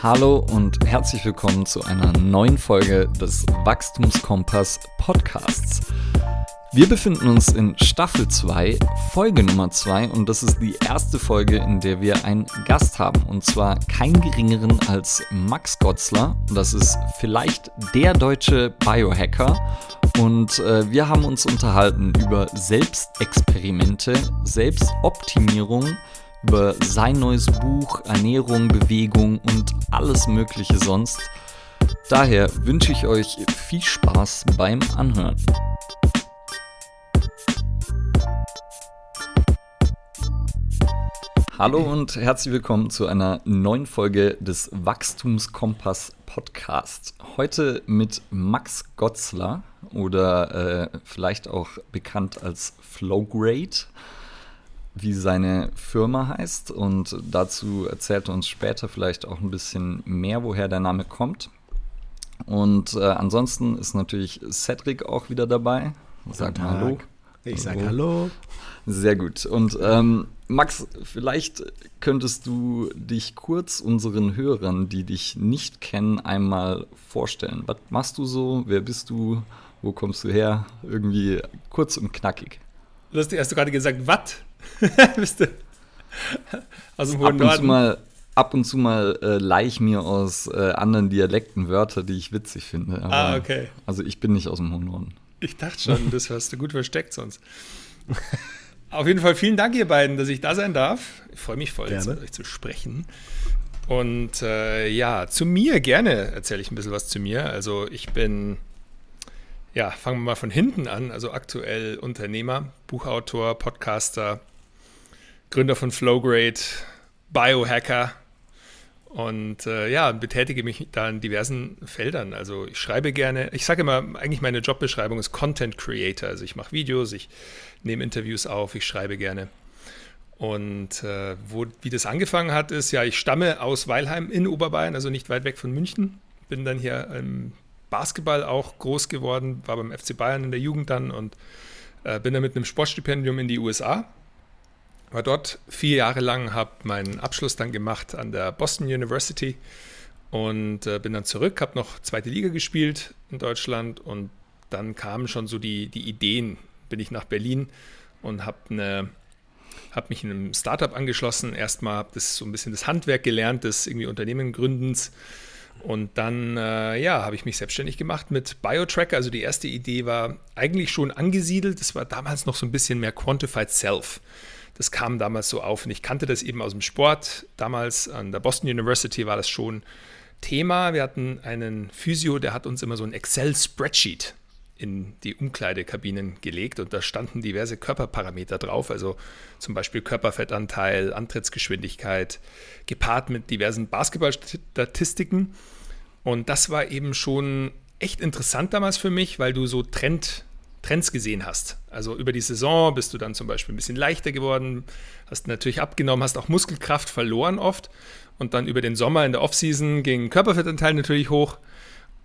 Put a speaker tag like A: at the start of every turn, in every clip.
A: Hallo und herzlich willkommen zu einer neuen Folge des Wachstumskompass Podcasts. Wir befinden uns in Staffel 2, Folge Nummer 2 und das ist die erste Folge, in der wir einen Gast haben und zwar keinen geringeren als Max Gotzler. Das ist vielleicht der deutsche Biohacker und äh, wir haben uns unterhalten über Selbstexperimente, Selbstoptimierung, über sein neues Buch, Ernährung, Bewegung und alles Mögliche sonst. Daher wünsche ich euch viel Spaß beim Anhören. Hallo und herzlich willkommen zu einer neuen Folge des Wachstumskompass Podcast. Heute mit Max Gotzler oder äh, vielleicht auch bekannt als Flowgrade wie seine Firma heißt und dazu erzählt er uns später vielleicht auch ein bisschen mehr, woher der Name kommt. Und äh, ansonsten ist natürlich Cedric auch wieder dabei. Sag mal Hallo.
B: Ich sage Hallo.
A: Sehr gut. Und ähm, Max, vielleicht könntest du dich kurz unseren Hörern, die dich nicht kennen, einmal vorstellen. Was machst du so? Wer bist du? Wo kommst du her? Irgendwie kurz und knackig.
B: Lustig, hast du gerade gesagt, was? Bist du
A: aus dem hohen ab Norden? Mal, ab und zu mal äh, leih ich mir aus äh, anderen Dialekten Wörter, die ich witzig finde.
B: Aber, ah, okay.
A: Also ich bin nicht aus dem hohen Norden.
B: Ich dachte schon, das hast du gut versteckt sonst. Auf jeden Fall vielen Dank, ihr beiden, dass ich da sein darf. Ich freue mich voll, jetzt mit euch zu sprechen. Und äh, ja, zu mir gerne erzähle ich ein bisschen was zu mir. Also ich bin ja, fangen wir mal von hinten an. Also aktuell Unternehmer, Buchautor, Podcaster, Gründer von Flowgrade, Biohacker und äh, ja, betätige mich da in diversen Feldern. Also ich schreibe gerne, ich sage immer, eigentlich meine Jobbeschreibung ist Content Creator. Also ich mache Videos, ich nehme Interviews auf, ich schreibe gerne. Und äh, wo, wie das angefangen hat, ist, ja, ich stamme aus Weilheim in Oberbayern, also nicht weit weg von München. Bin dann hier im Basketball auch groß geworden, war beim FC Bayern in der Jugend dann und äh, bin dann mit einem Sportstipendium in die USA. War dort vier Jahre lang, habe meinen Abschluss dann gemacht an der Boston University und äh, bin dann zurück, habe noch zweite Liga gespielt in Deutschland und dann kamen schon so die, die Ideen. Bin ich nach Berlin und habe eine habe mich in einem Startup angeschlossen. Erstmal habe das so ein bisschen das Handwerk gelernt des irgendwie Unternehmen gründens und dann, äh, ja, habe ich mich selbstständig gemacht mit BioTracker. Also die erste Idee war eigentlich schon angesiedelt. Das war damals noch so ein bisschen mehr Quantified Self. Das kam damals so auf und ich kannte das eben aus dem Sport. Damals an der Boston University war das schon Thema. Wir hatten einen Physio, der hat uns immer so ein Excel-Spreadsheet in die Umkleidekabinen gelegt und da standen diverse Körperparameter drauf, also zum Beispiel Körperfettanteil, Antrittsgeschwindigkeit, gepaart mit diversen Basketballstatistiken. Und das war eben schon echt interessant damals für mich, weil du so Trend, Trends gesehen hast. Also über die Saison bist du dann zum Beispiel ein bisschen leichter geworden, hast natürlich abgenommen, hast auch Muskelkraft verloren oft. Und dann über den Sommer in der Offseason ging Körperfettanteil natürlich hoch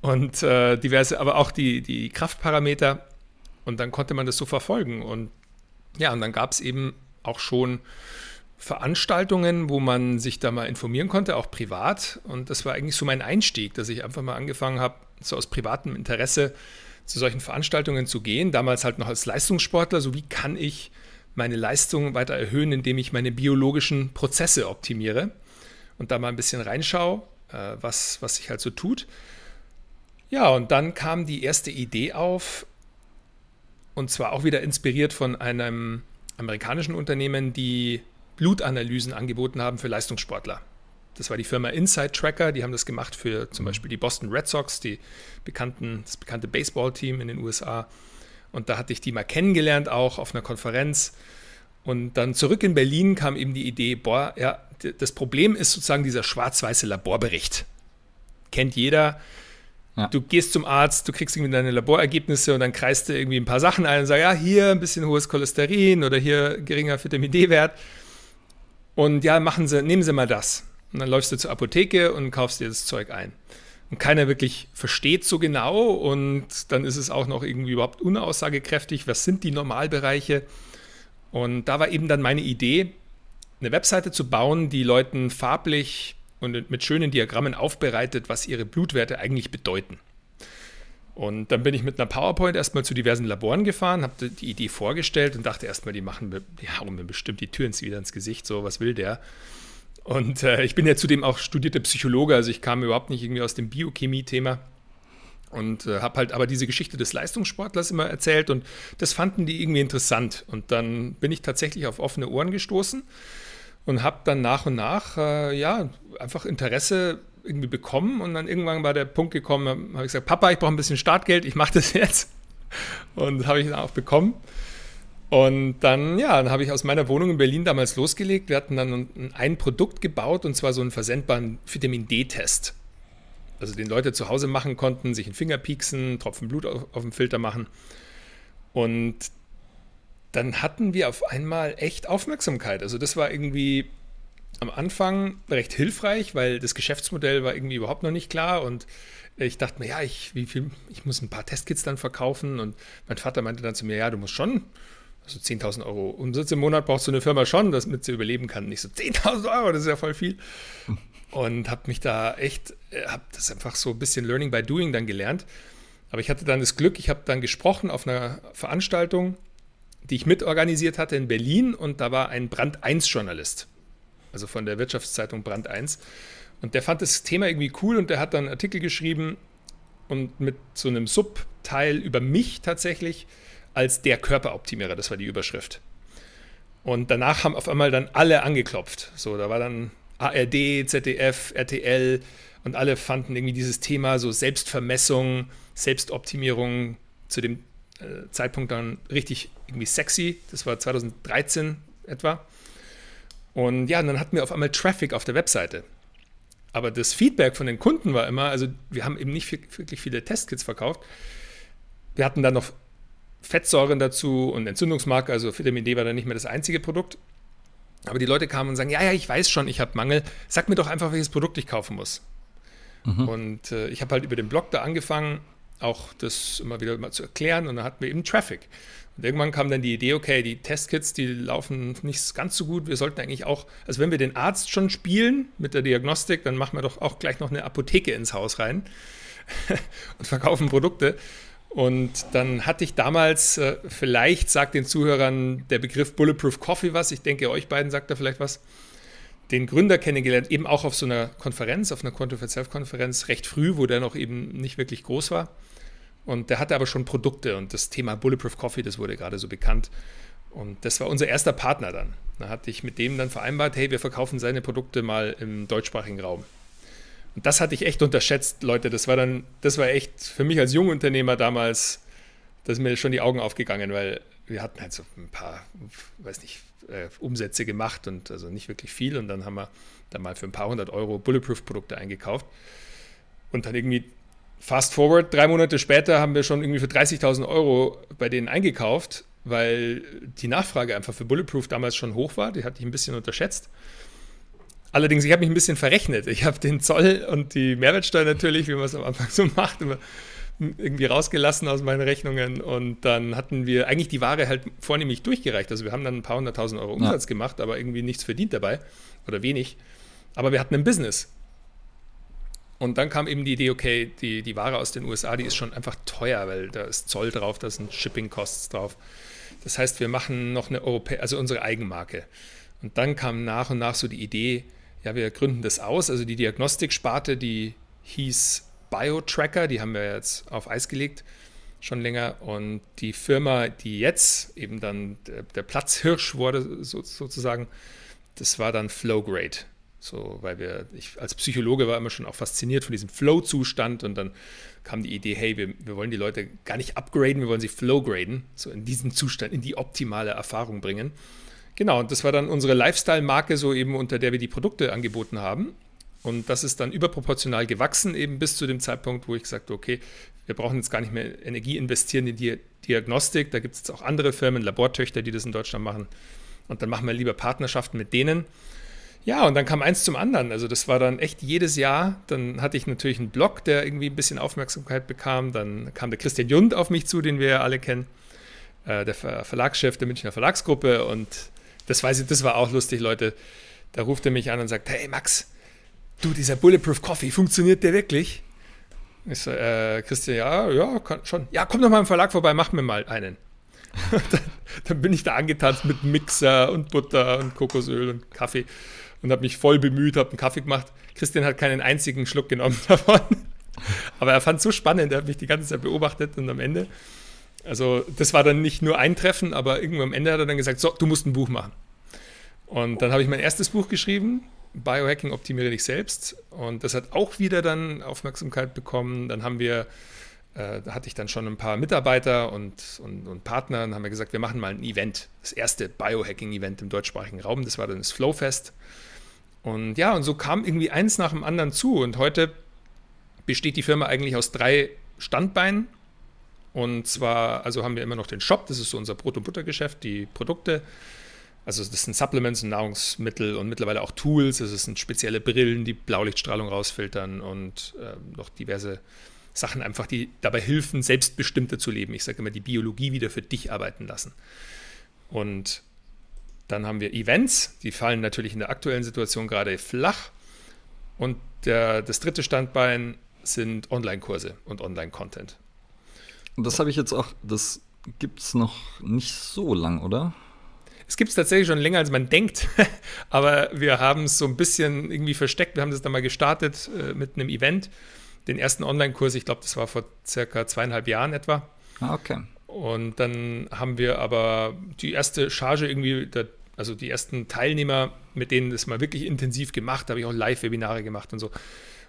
B: und äh, diverse, aber auch die, die Kraftparameter. Und dann konnte man das so verfolgen. Und ja, und dann gab es eben auch schon Veranstaltungen, wo man sich da mal informieren konnte, auch privat. Und das war eigentlich so mein Einstieg, dass ich einfach mal angefangen habe, so aus privatem Interesse zu solchen Veranstaltungen zu gehen. Damals halt noch als Leistungssportler, so wie kann ich meine Leistung weiter erhöhen, indem ich meine biologischen Prozesse optimiere und da mal ein bisschen reinschaue, äh, was, was sich halt so tut. Ja, und dann kam die erste Idee auf, und zwar auch wieder inspiriert von einem amerikanischen Unternehmen, die Blutanalysen angeboten haben für Leistungssportler. Das war die Firma Inside Tracker, die haben das gemacht für zum Beispiel die Boston Red Sox, die bekannten, das bekannte Baseballteam in den USA. Und da hatte ich die mal kennengelernt, auch auf einer Konferenz. Und dann zurück in Berlin kam eben die Idee, boah, ja, das Problem ist sozusagen dieser schwarz-weiße Laborbericht. Kennt jeder, ja. Du gehst zum Arzt, du kriegst irgendwie deine Laborergebnisse und dann kreist du irgendwie ein paar Sachen ein und sagst, ja, hier ein bisschen hohes Cholesterin oder hier geringer Vitamin D-Wert. Und ja, machen Sie, nehmen Sie mal das. Und dann läufst du zur Apotheke und kaufst dir das Zeug ein. Und keiner wirklich versteht so genau und dann ist es auch noch irgendwie überhaupt unaussagekräftig, was sind die Normalbereiche. Und da war eben dann meine Idee, eine Webseite zu bauen, die Leuten farblich und mit schönen Diagrammen aufbereitet, was ihre Blutwerte eigentlich bedeuten. Und dann bin ich mit einer PowerPoint erstmal zu diversen Laboren gefahren, habe die Idee vorgestellt und dachte erstmal, die machen die hauen mir bestimmt die Türen wieder ins Gesicht, so was will der. Und äh, ich bin ja zudem auch studierter Psychologe, also ich kam überhaupt nicht irgendwie aus dem Biochemie-Thema und äh, habe halt aber diese Geschichte des Leistungssportlers immer erzählt und das fanden die irgendwie interessant. Und dann bin ich tatsächlich auf offene Ohren gestoßen und habe dann nach und nach äh, ja einfach Interesse irgendwie bekommen und dann irgendwann war der Punkt gekommen, habe ich gesagt, Papa, ich brauche ein bisschen Startgeld, ich mache das jetzt. Und habe ich dann auch bekommen. Und dann, ja, dann habe ich aus meiner Wohnung in Berlin damals losgelegt. Wir hatten dann ein Produkt gebaut und zwar so einen versendbaren Vitamin D-Test. Also den Leute zu Hause machen konnten, sich einen Finger pieksen, Tropfen Blut auf, auf dem Filter machen. Und dann hatten wir auf einmal echt Aufmerksamkeit. Also das war irgendwie am Anfang recht hilfreich, weil das Geschäftsmodell war irgendwie überhaupt noch nicht klar und ich dachte mir, ja, ich, wie viel, ich muss ein paar Testkits dann verkaufen und mein Vater meinte dann zu mir, ja, du musst schon, also 10.000 Euro Umsatz im Monat brauchst du eine Firma schon, damit sie überleben kann. Nicht so 10.000 Euro, das ist ja voll viel. Und habe mich da echt, äh, habe das einfach so ein bisschen Learning by Doing dann gelernt. Aber ich hatte dann das Glück, ich habe dann gesprochen auf einer Veranstaltung, die ich mitorganisiert hatte in Berlin und da war ein Brand 1 Journalist also von der Wirtschaftszeitung Brand 1. Und der fand das Thema irgendwie cool und der hat dann einen Artikel geschrieben und mit so einem Subteil über mich tatsächlich als der Körperoptimierer, das war die Überschrift. Und danach haben auf einmal dann alle angeklopft. So, da war dann ARD, ZDF, RTL und alle fanden irgendwie dieses Thema so Selbstvermessung, Selbstoptimierung zu dem äh, Zeitpunkt dann richtig irgendwie sexy. Das war 2013 etwa. Und ja, und dann hatten wir auf einmal Traffic auf der Webseite. Aber das Feedback von den Kunden war immer, also wir haben eben nicht wirklich viele Testkits verkauft. Wir hatten dann noch Fettsäuren dazu und Entzündungsmarker, also Vitamin D war dann nicht mehr das einzige Produkt. Aber die Leute kamen und sagen, ja, ja, ich weiß schon, ich habe Mangel. Sag mir doch einfach, welches Produkt ich kaufen muss. Mhm. Und äh, ich habe halt über den Blog da angefangen, auch das immer wieder mal zu erklären und dann hatten wir eben Traffic. Und irgendwann kam dann die Idee, okay, die Testkits, die laufen nicht ganz so gut. Wir sollten eigentlich auch, also wenn wir den Arzt schon spielen mit der Diagnostik, dann machen wir doch auch gleich noch eine Apotheke ins Haus rein und verkaufen Produkte. Und dann hatte ich damals, äh, vielleicht sagt den Zuhörern der Begriff Bulletproof Coffee was. Ich denke, euch beiden sagt da vielleicht was. Den Gründer kennengelernt, eben auch auf so einer Konferenz, auf einer Quantum for Self-Konferenz, recht früh, wo der noch eben nicht wirklich groß war. Und der hatte aber schon Produkte und das Thema Bulletproof Coffee, das wurde gerade so bekannt. Und das war unser erster Partner dann. Da hatte ich mit dem dann vereinbart, hey, wir verkaufen seine Produkte mal im deutschsprachigen Raum. Und das hatte ich echt unterschätzt, Leute. Das war dann, das war echt für mich als Jungunternehmer damals, da sind mir schon die Augen aufgegangen, weil wir hatten halt so ein paar, weiß nicht, äh, Umsätze gemacht und also nicht wirklich viel. Und dann haben wir dann mal für ein paar hundert Euro Bulletproof-Produkte eingekauft. Und dann irgendwie Fast forward, drei Monate später haben wir schon irgendwie für 30.000 Euro bei denen eingekauft, weil die Nachfrage einfach für Bulletproof damals schon hoch war. Die hatte ich ein bisschen unterschätzt. Allerdings, ich habe mich ein bisschen verrechnet. Ich habe den Zoll und die Mehrwertsteuer natürlich, wie man es am Anfang so macht, irgendwie rausgelassen aus meinen Rechnungen. Und dann hatten wir eigentlich die Ware halt vornehmlich durchgereicht. Also wir haben dann ein paar hunderttausend Euro Umsatz ja. gemacht, aber irgendwie nichts verdient dabei oder wenig. Aber wir hatten ein Business. Und dann kam eben die Idee, okay, die, die Ware aus den USA, die ist schon einfach teuer, weil da ist Zoll drauf, da sind Shipping-Costs drauf. Das heißt, wir machen noch eine Europä also unsere Eigenmarke. Und dann kam nach und nach so die Idee, ja, wir gründen das aus. Also die Diagnostiksparte, die hieß BioTracker, die haben wir jetzt auf Eis gelegt, schon länger. Und die Firma, die jetzt eben dann der, der Platzhirsch wurde, so, sozusagen, das war dann Flowgrade. So, weil wir, ich als Psychologe war immer schon auch fasziniert von diesem Flow-Zustand und dann kam die Idee, hey, wir, wir wollen die Leute gar nicht upgraden, wir wollen sie flow-graden, so in diesen Zustand, in die optimale Erfahrung bringen. Genau, und das war dann unsere Lifestyle-Marke, so eben unter der wir die Produkte angeboten haben. Und das ist dann überproportional gewachsen, eben bis zu dem Zeitpunkt, wo ich gesagt habe, okay, wir brauchen jetzt gar nicht mehr Energie investieren in die Diagnostik. Da gibt es jetzt auch andere Firmen, Labortöchter, die das in Deutschland machen. Und dann machen wir lieber Partnerschaften mit denen. Ja, und dann kam eins zum anderen. Also das war dann echt jedes Jahr. Dann hatte ich natürlich einen Blog, der irgendwie ein bisschen Aufmerksamkeit bekam. Dann kam der Christian Jund auf mich zu, den wir ja alle kennen, äh, der Verlagschef der Münchner Verlagsgruppe. Und das weiß ich, das war auch lustig, Leute. Da ruft er mich an und sagt, hey Max, du, dieser Bulletproof Coffee, funktioniert der wirklich? Ich so, äh, Christian, ja, ja, kann, schon. Ja, komm doch mal im Verlag vorbei, mach mir mal einen. dann, dann, bin ich da angetanzt mit Mixer und Butter und Kokosöl und Kaffee und habe mich voll bemüht, habe einen Kaffee gemacht. Christian hat keinen einzigen Schluck genommen davon. Aber er fand es so spannend, er hat mich die ganze Zeit beobachtet und am Ende, also das war dann nicht nur ein Treffen, aber irgendwann am Ende hat er dann gesagt, so, du musst ein Buch machen. Und dann habe ich mein erstes Buch geschrieben, Biohacking optimiere dich selbst. Und das hat auch wieder dann Aufmerksamkeit bekommen. Dann haben wir, äh, da hatte ich dann schon ein paar Mitarbeiter und, und, und Partner, dann haben wir gesagt, wir machen mal ein Event. Das erste Biohacking-Event im deutschsprachigen Raum. Das war dann das Flowfest. Und ja, und so kam irgendwie eins nach dem anderen zu. Und heute besteht die Firma eigentlich aus drei Standbeinen. Und zwar, also haben wir immer noch den Shop, das ist so unser Brot- und Buttergeschäft, die Produkte. Also das sind Supplements und Nahrungsmittel und mittlerweile auch Tools. Also es sind spezielle Brillen, die Blaulichtstrahlung rausfiltern und äh, noch diverse Sachen einfach, die dabei helfen, selbstbestimmter zu leben. Ich sage immer, die Biologie wieder für dich arbeiten lassen. Und dann haben wir Events, die fallen natürlich in der aktuellen Situation gerade flach. Und der, das dritte Standbein sind Online-Kurse und Online-Content.
A: Und das habe ich jetzt auch, das gibt es noch nicht so lang, oder?
B: Es gibt es tatsächlich schon länger, als man denkt, aber wir haben es so ein bisschen irgendwie versteckt. Wir haben das dann mal gestartet äh, mit einem Event, den ersten Online-Kurs, ich glaube, das war vor circa zweieinhalb Jahren etwa.
A: Ah, okay.
B: Und dann haben wir aber die erste Charge irgendwie, der, also die ersten Teilnehmer, mit denen das mal wirklich intensiv gemacht, habe ich auch Live-Webinare gemacht und so.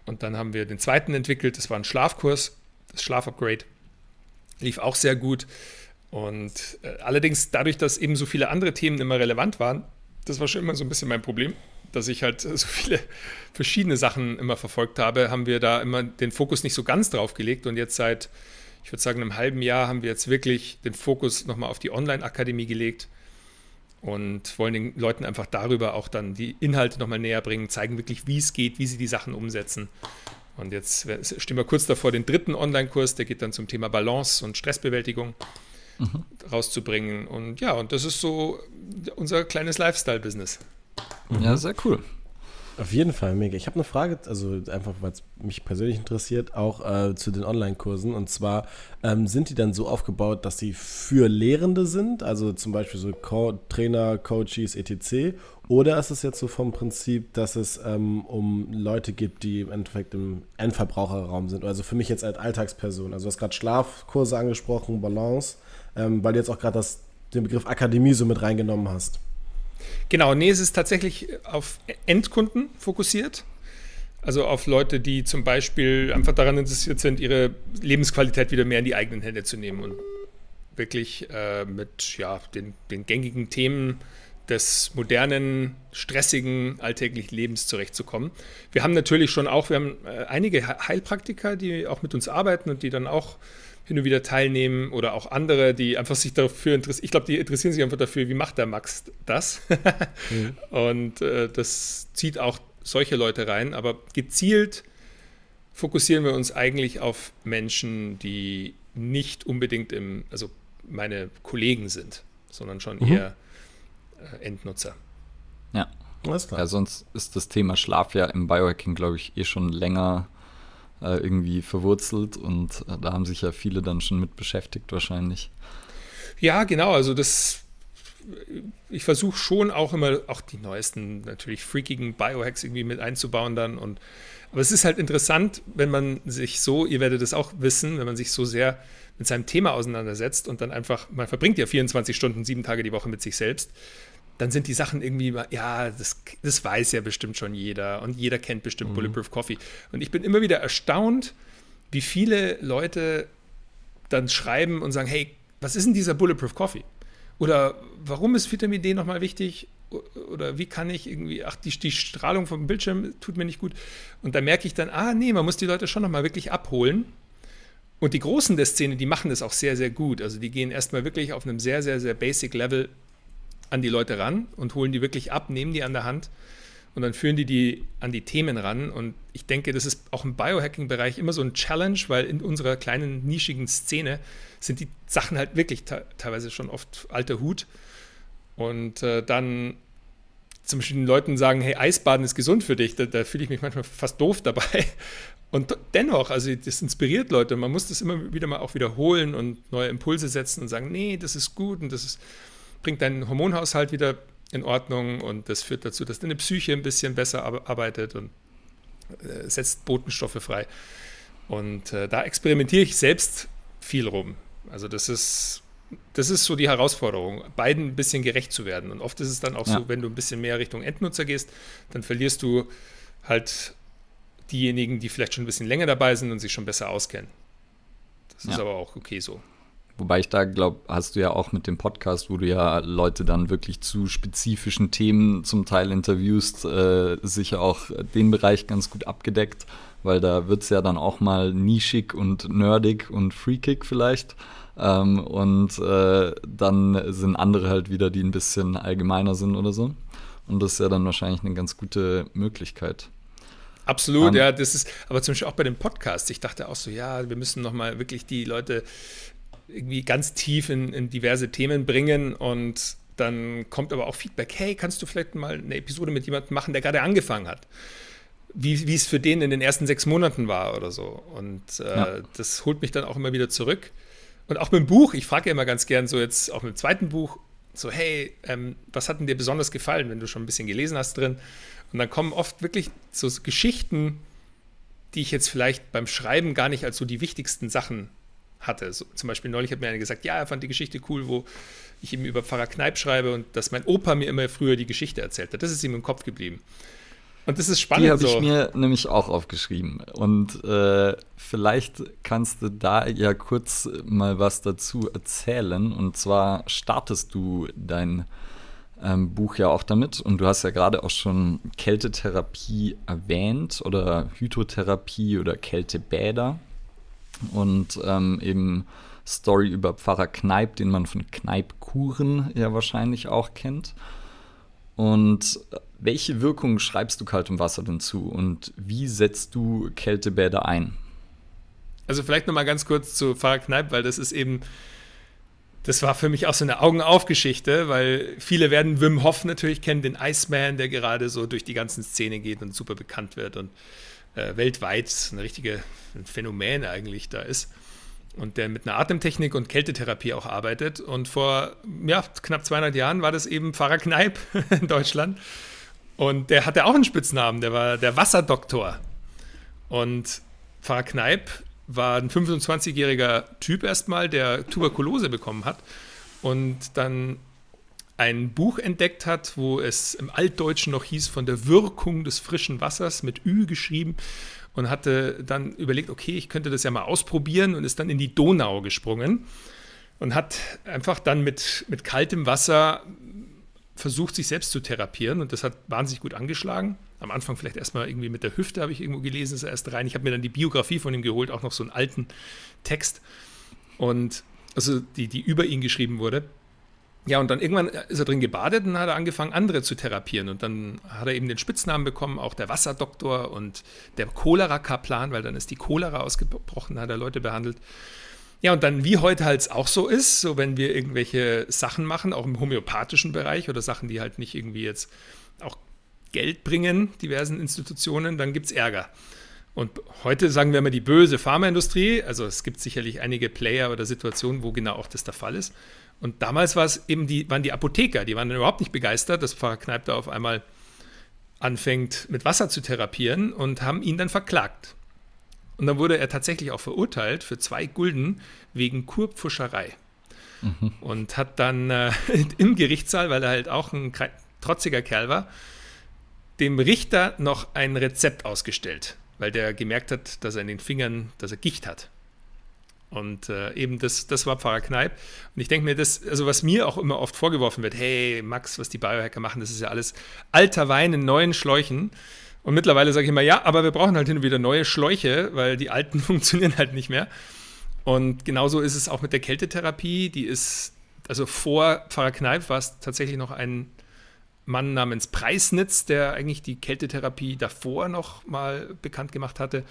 B: Und dann haben wir den zweiten entwickelt, das war ein Schlafkurs, das Schlafupgrade. Lief auch sehr gut. Und äh, allerdings dadurch, dass eben so viele andere Themen immer relevant waren, das war schon immer so ein bisschen mein Problem, dass ich halt so viele verschiedene Sachen immer verfolgt habe, haben wir da immer den Fokus nicht so ganz drauf gelegt. Und jetzt seit, ich würde sagen, einem halben Jahr haben wir jetzt wirklich den Fokus nochmal auf die Online-Akademie gelegt und wollen den Leuten einfach darüber auch dann die Inhalte nochmal näher bringen, zeigen wirklich, wie es geht, wie sie die Sachen umsetzen. Und jetzt stehen wir kurz davor, den dritten Online-Kurs, der geht dann zum Thema Balance und Stressbewältigung mhm. rauszubringen. Und ja, und das ist so unser kleines Lifestyle-Business.
A: Ja, sehr cool.
C: Auf jeden Fall, mega. Ich habe eine Frage, also einfach, weil es mich persönlich interessiert, auch äh, zu den Online-Kursen. Und zwar, ähm, sind die dann so aufgebaut, dass sie für Lehrende sind, also zum Beispiel so Co Trainer, Coaches, etc.? Oder ist es jetzt so vom Prinzip, dass es ähm, um Leute gibt, die im Endeffekt im Endverbraucherraum sind? Also für mich jetzt als Alltagsperson. Also du hast gerade Schlafkurse angesprochen, Balance, ähm, weil du jetzt auch gerade den Begriff Akademie so mit reingenommen hast.
B: Genau, nee, es ist tatsächlich auf Endkunden fokussiert. Also auf Leute, die zum Beispiel einfach daran interessiert sind, ihre Lebensqualität wieder mehr in die eigenen Hände zu nehmen und wirklich äh, mit ja, den, den gängigen Themen des modernen, stressigen, alltäglichen Lebens zurechtzukommen. Wir haben natürlich schon auch, wir haben äh, einige Heilpraktiker, die auch mit uns arbeiten und die dann auch hin und wieder teilnehmen oder auch andere, die einfach sich dafür interessieren. Ich glaube, die interessieren sich einfach dafür, wie macht der Max das? mhm. Und äh, das zieht auch solche Leute rein. Aber gezielt fokussieren wir uns eigentlich auf Menschen, die nicht unbedingt im, also meine Kollegen sind, sondern schon mhm. eher äh, Endnutzer.
A: Ja. Ja, sonst ist das Thema Schlaf ja im Biohacking, glaube ich, eh schon länger äh, irgendwie verwurzelt und äh, da haben sich ja viele dann schon mit beschäftigt wahrscheinlich.
B: Ja, genau, also das ich versuche schon auch immer auch die neuesten natürlich freakigen Biohacks irgendwie mit einzubauen dann und aber es ist halt interessant, wenn man sich so, ihr werdet es auch wissen, wenn man sich so sehr mit seinem Thema auseinandersetzt und dann einfach, man verbringt ja 24 Stunden, sieben Tage die Woche mit sich selbst dann sind die Sachen irgendwie, ja, das, das weiß ja bestimmt schon jeder und jeder kennt bestimmt mhm. Bulletproof Coffee. Und ich bin immer wieder erstaunt, wie viele Leute dann schreiben und sagen, hey, was ist denn dieser Bulletproof Coffee? Oder warum ist Vitamin D nochmal wichtig? Oder wie kann ich irgendwie, ach, die, die Strahlung vom Bildschirm tut mir nicht gut. Und da merke ich dann, ah, nee, man muss die Leute schon nochmal wirklich abholen. Und die Großen der Szene, die machen das auch sehr, sehr gut. Also die gehen erstmal wirklich auf einem sehr, sehr, sehr basic Level an die Leute ran und holen die wirklich ab, nehmen die an der Hand und dann führen die die an die Themen ran. Und ich denke, das ist auch im Biohacking-Bereich immer so ein Challenge, weil in unserer kleinen nischigen Szene sind die Sachen halt wirklich teilweise schon oft alter Hut. Und äh, dann zum Beispiel den Leuten sagen, hey, Eisbaden ist gesund für dich, da, da fühle ich mich manchmal fast doof dabei. Und dennoch, also das inspiriert Leute. Man muss das immer wieder mal auch wiederholen und neue Impulse setzen und sagen, nee, das ist gut und das ist, bringt deinen Hormonhaushalt wieder in Ordnung und das führt dazu, dass deine Psyche ein bisschen besser arbeitet und äh, setzt Botenstoffe frei. Und äh, da experimentiere ich selbst viel rum. Also das ist, das ist so die Herausforderung, beiden ein bisschen gerecht zu werden. Und oft ist es dann auch ja. so, wenn du ein bisschen mehr Richtung Endnutzer gehst, dann verlierst du halt diejenigen, die vielleicht schon ein bisschen länger dabei sind und sich schon besser auskennen. Das ja. ist aber auch okay so.
A: Wobei ich da glaube, hast du ja auch mit dem Podcast, wo du ja Leute dann wirklich zu spezifischen Themen zum Teil interviewst, äh, sicher auch den Bereich ganz gut abgedeckt, weil da wird es ja dann auch mal nischig und nerdig und freakig vielleicht. Ähm, und äh, dann sind andere halt wieder, die ein bisschen allgemeiner sind oder so. Und das ist ja dann wahrscheinlich eine ganz gute Möglichkeit.
B: Absolut, um, ähm, ja, das ist, aber zum Beispiel auch bei dem Podcast. Ich dachte auch so, ja, wir müssen nochmal wirklich die Leute irgendwie ganz tief in, in diverse Themen bringen und dann kommt aber auch Feedback, hey, kannst du vielleicht mal eine Episode mit jemandem machen, der gerade angefangen hat? Wie, wie es für den in den ersten sechs Monaten war oder so. Und äh, ja. das holt mich dann auch immer wieder zurück. Und auch mit dem Buch, ich frage ja immer ganz gern so jetzt auch mit dem zweiten Buch, so, hey, ähm, was hat denn dir besonders gefallen, wenn du schon ein bisschen gelesen hast drin? Und dann kommen oft wirklich so Geschichten, die ich jetzt vielleicht beim Schreiben gar nicht als so die wichtigsten Sachen hatte. So, zum Beispiel neulich hat mir einer gesagt, ja, er fand die Geschichte cool, wo ich ihm über Pfarrer Kneip schreibe und dass mein Opa mir immer früher die Geschichte erzählt hat. Das ist ihm im Kopf geblieben. Und das ist spannend.
A: Die habe so. ich mir nämlich auch aufgeschrieben. Und äh, vielleicht kannst du da ja kurz mal was dazu erzählen. Und zwar startest du dein ähm, Buch ja auch damit. Und du hast ja gerade auch schon Kältetherapie erwähnt oder Hydrotherapie oder Kältebäder und ähm, eben Story über Pfarrer Kneip, den man von Kneipkuren ja wahrscheinlich auch kennt. Und welche Wirkung schreibst du kaltem Wasser denn zu und wie setzt du Kältebäder ein?
B: Also vielleicht noch mal ganz kurz zu Pfarrer Kneip, weil das ist eben, das war für mich auch so eine Augenaufgeschichte, weil viele werden Wim Hof natürlich kennen, den Iceman, der gerade so durch die ganzen Szene geht und super bekannt wird und äh, weltweit ein richtiges Phänomen eigentlich da ist und der mit einer Atemtechnik und Kältetherapie auch arbeitet. Und vor ja, knapp 200 Jahren war das eben Pfarrer Kneip in Deutschland. Und der hatte auch einen Spitznamen, der war der Wasserdoktor. Und Pfarrer Kneip war ein 25-jähriger Typ erstmal, der Tuberkulose bekommen hat und dann ein Buch entdeckt hat, wo es im Altdeutschen noch hieß von der Wirkung des frischen Wassers mit Ü geschrieben und hatte dann überlegt, okay, ich könnte das ja mal ausprobieren und ist dann in die Donau gesprungen und hat einfach dann mit, mit kaltem Wasser versucht, sich selbst zu therapieren und das hat wahnsinnig gut angeschlagen. Am Anfang vielleicht erstmal irgendwie mit der Hüfte, habe ich irgendwo gelesen, ist er erst rein. Ich habe mir dann die Biografie von ihm geholt, auch noch so einen alten Text und also die, die über ihn geschrieben wurde. Ja, und dann irgendwann ist er drin gebadet und hat er angefangen, andere zu therapieren. Und dann hat er eben den Spitznamen bekommen, auch der Wasserdoktor und der Cholera-Kaplan, weil dann ist die Cholera ausgebrochen, hat er Leute behandelt. Ja, und dann, wie heute halt auch so ist, so wenn wir irgendwelche Sachen machen, auch im homöopathischen Bereich oder Sachen, die halt nicht irgendwie jetzt auch Geld bringen, diversen Institutionen, dann gibt es Ärger. Und heute sagen wir immer die böse Pharmaindustrie, also es gibt sicherlich einige Player oder Situationen, wo genau auch das der Fall ist. Und damals war es eben die, waren die Apotheker, die waren dann überhaupt nicht begeistert, dass Pfarrer Kneip da auf einmal anfängt, mit Wasser zu therapieren und haben ihn dann verklagt. Und dann wurde er tatsächlich auch verurteilt für zwei Gulden wegen Kurpfuscherei. Mhm. Und hat dann äh, im Gerichtssaal, weil er halt auch ein trotziger Kerl war, dem Richter noch ein Rezept ausgestellt, weil der gemerkt hat, dass er in den Fingern, dass er Gicht hat. Und äh, eben das, das war Pfarrer Kneip. Und ich denke mir, das, also was mir auch immer oft vorgeworfen wird, hey Max, was die Biohacker machen, das ist ja alles alter Wein in neuen Schläuchen. Und mittlerweile sage ich immer, ja, aber wir brauchen halt hin und wieder neue Schläuche, weil die alten funktionieren halt nicht mehr. Und genauso ist es auch mit der Kältetherapie. Die ist, also vor Pfarrer Kneip war es tatsächlich noch ein Mann namens Preisnitz, der eigentlich die Kältetherapie davor noch mal bekannt gemacht hatte.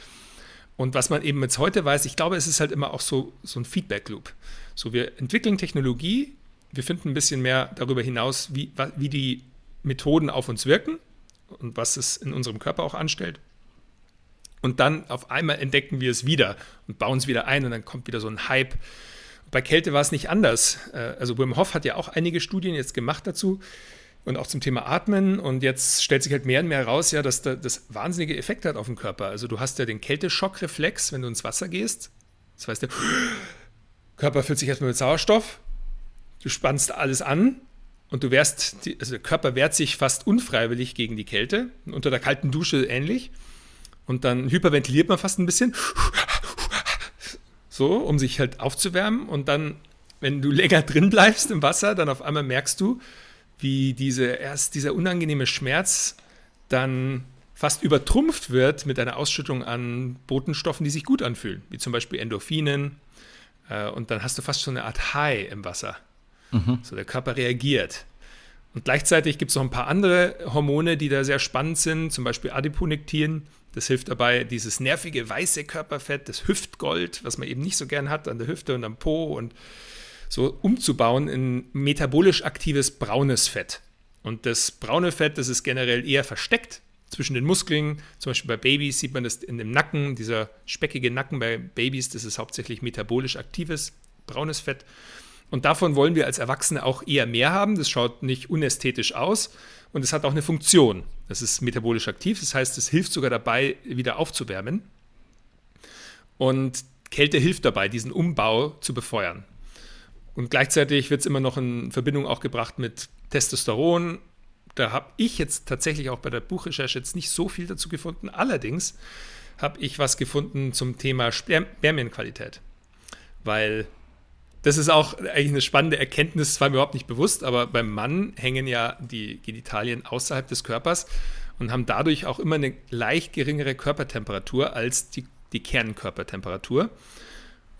B: Und was man eben jetzt heute weiß, ich glaube, es ist halt immer auch so, so ein Feedback-Loop. So, wir entwickeln Technologie, wir finden ein bisschen mehr darüber hinaus, wie, wie die Methoden auf uns wirken und was es in unserem Körper auch anstellt. Und dann auf einmal entdecken wir es wieder und bauen es wieder ein und dann kommt wieder so ein Hype. Bei Kälte war es nicht anders. Äh, also Wim Hof hat ja auch einige Studien jetzt gemacht dazu und auch zum Thema Atmen. Und jetzt stellt sich halt mehr und mehr heraus, ja, dass das wahnsinnige Effekte hat auf den Körper. Also du hast ja den Kälteschock-Reflex, wenn du ins Wasser gehst. Das heißt, der Körper füllt sich erstmal mit Sauerstoff. Du spannst alles an und du wärst, also der Körper wehrt sich fast unfreiwillig gegen die Kälte. Unter der kalten Dusche ähnlich. Und dann hyperventiliert man fast ein bisschen. So, um sich halt aufzuwärmen. Und dann, wenn du länger drin bleibst im Wasser, dann auf einmal merkst du, wie diese, erst dieser unangenehme Schmerz dann fast übertrumpft wird mit einer Ausschüttung an Botenstoffen, die sich gut anfühlen, wie zum Beispiel Endorphinen. Äh, und dann hast du fast schon eine Art High im Wasser. Mhm. So der Körper reagiert. Und gleichzeitig gibt es noch ein paar andere Hormone, die da sehr spannend sind, zum Beispiel Adiponektin. Das hilft dabei, dieses nervige weiße Körperfett, das Hüftgold, was man eben nicht so gern hat an der Hüfte und am Po und so umzubauen in metabolisch aktives braunes Fett. Und das braune Fett, das ist generell eher versteckt zwischen den Muskeln. Zum Beispiel bei Babys sieht man das in dem Nacken, dieser speckige Nacken bei Babys, das ist hauptsächlich metabolisch aktives braunes Fett. Und davon wollen wir als Erwachsene auch eher mehr haben. Das schaut nicht unästhetisch aus und es hat auch eine Funktion. Das ist metabolisch aktiv, das heißt, es hilft sogar dabei, wieder aufzuwärmen. Und Kälte hilft dabei, diesen Umbau zu befeuern. Und gleichzeitig wird es immer noch in Verbindung auch gebracht mit Testosteron. Da habe ich jetzt tatsächlich auch bei der Buchrecherche jetzt nicht so viel dazu gefunden. Allerdings habe ich was gefunden zum Thema Spermienqualität. Weil das ist auch eigentlich eine spannende Erkenntnis, das war mir überhaupt nicht bewusst, aber beim Mann hängen ja die Genitalien außerhalb des Körpers und haben dadurch auch immer eine leicht geringere Körpertemperatur als die, die Kernkörpertemperatur.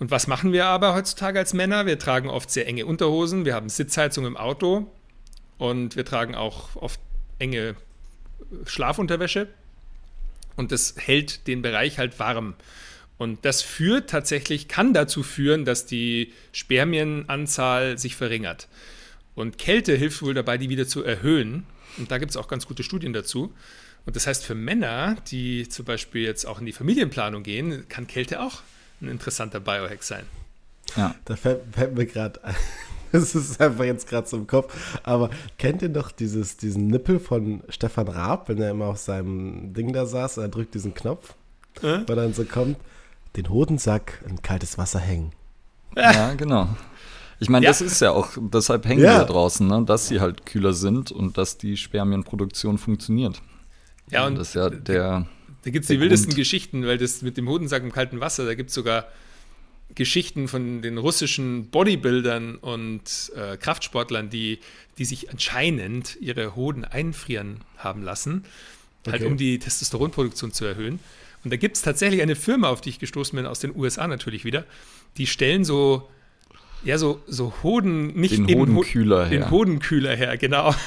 B: Und was machen wir aber heutzutage als Männer? Wir tragen oft sehr enge Unterhosen, wir haben Sitzheizung im Auto und wir tragen auch oft enge Schlafunterwäsche. Und das hält den Bereich halt warm. Und das führt tatsächlich, kann dazu führen, dass die Spermienanzahl sich verringert. Und Kälte hilft wohl dabei, die wieder zu erhöhen. Und da gibt es auch ganz gute Studien dazu. Und das heißt, für Männer, die zum Beispiel jetzt auch in die Familienplanung gehen, kann Kälte auch ein interessanter Biohack sein.
C: Ja. Da fällt, fällt mir gerade das ist einfach jetzt gerade so im Kopf. Aber kennt ihr doch dieses, diesen Nippel von Stefan Raab, wenn er immer auf seinem Ding da saß und er drückt diesen Knopf, äh? weil dann so kommt, den Hodensack in kaltes Wasser hängen.
A: Ja, genau. Ich meine, ja. das ist ja auch, deshalb hängen ja. wir draußen, ne? dass sie halt kühler sind und dass die Spermienproduktion funktioniert.
B: Ja, und, und das ist ja der da gibt es die wildesten Grund. Geschichten, weil das mit dem Hodensack im kalten Wasser, da gibt es sogar Geschichten von den russischen Bodybuildern und äh, Kraftsportlern, die, die sich anscheinend ihre Hoden einfrieren haben lassen, halt okay. halt um die Testosteronproduktion zu erhöhen. Und da gibt es tatsächlich eine Firma, auf die ich gestoßen bin, aus den USA natürlich wieder, die stellen so, ja, so, so Hoden, nicht
A: den Hodenkühler
B: her. Den Hodenkühler her, genau.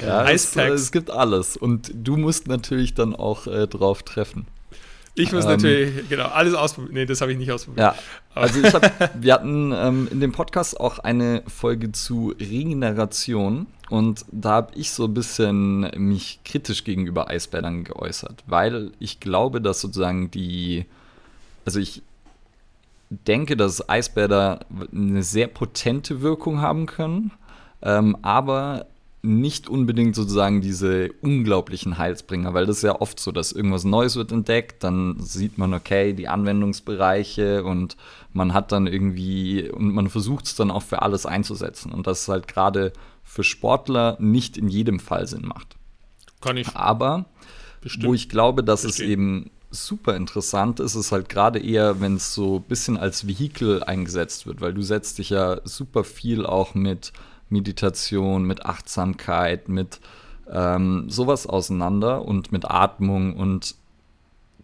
A: Ja, es, es, gibt alles. Und du musst natürlich dann auch äh, drauf treffen.
B: Ich muss ähm, natürlich, genau, alles ausprobieren. Nee, das habe ich nicht ausprobiert.
A: Ja, also ich hab, wir hatten ähm, in dem Podcast auch eine Folge zu Regeneration und da habe ich so ein bisschen mich kritisch gegenüber Eisbädern geäußert, weil ich glaube, dass sozusagen die, also ich denke, dass Eisbäder eine sehr potente Wirkung haben können, ähm, aber nicht unbedingt sozusagen diese unglaublichen Heilsbringer, weil das ist ja oft so, dass irgendwas Neues wird entdeckt, dann sieht man, okay, die Anwendungsbereiche und man hat dann irgendwie, und man versucht es dann auch für alles einzusetzen und das halt gerade für Sportler nicht in jedem Fall Sinn macht.
B: Kann ich.
A: Aber bestimmt. wo ich glaube, dass Verstehen. es eben super interessant ist, ist halt gerade eher, wenn es so ein bisschen als Vehikel eingesetzt wird, weil du setzt dich ja super viel auch mit Meditation, mit Achtsamkeit, mit ähm, sowas auseinander und mit Atmung und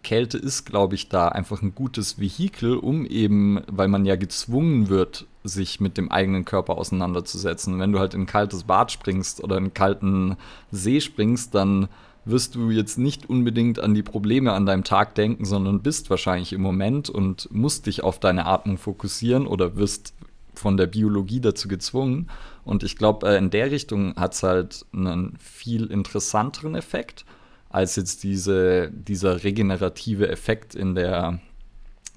A: Kälte ist, glaube ich, da einfach ein gutes Vehikel, um eben, weil man ja gezwungen wird, sich mit dem eigenen Körper auseinanderzusetzen. Wenn du halt in ein kaltes Bad springst oder in einen kalten See springst, dann wirst du jetzt nicht unbedingt an die Probleme an deinem Tag denken, sondern bist wahrscheinlich im Moment und musst dich auf deine Atmung fokussieren oder wirst von der Biologie dazu gezwungen. Und ich glaube, äh, in der Richtung hat es halt einen viel interessanteren Effekt als jetzt diese, dieser regenerative Effekt in der,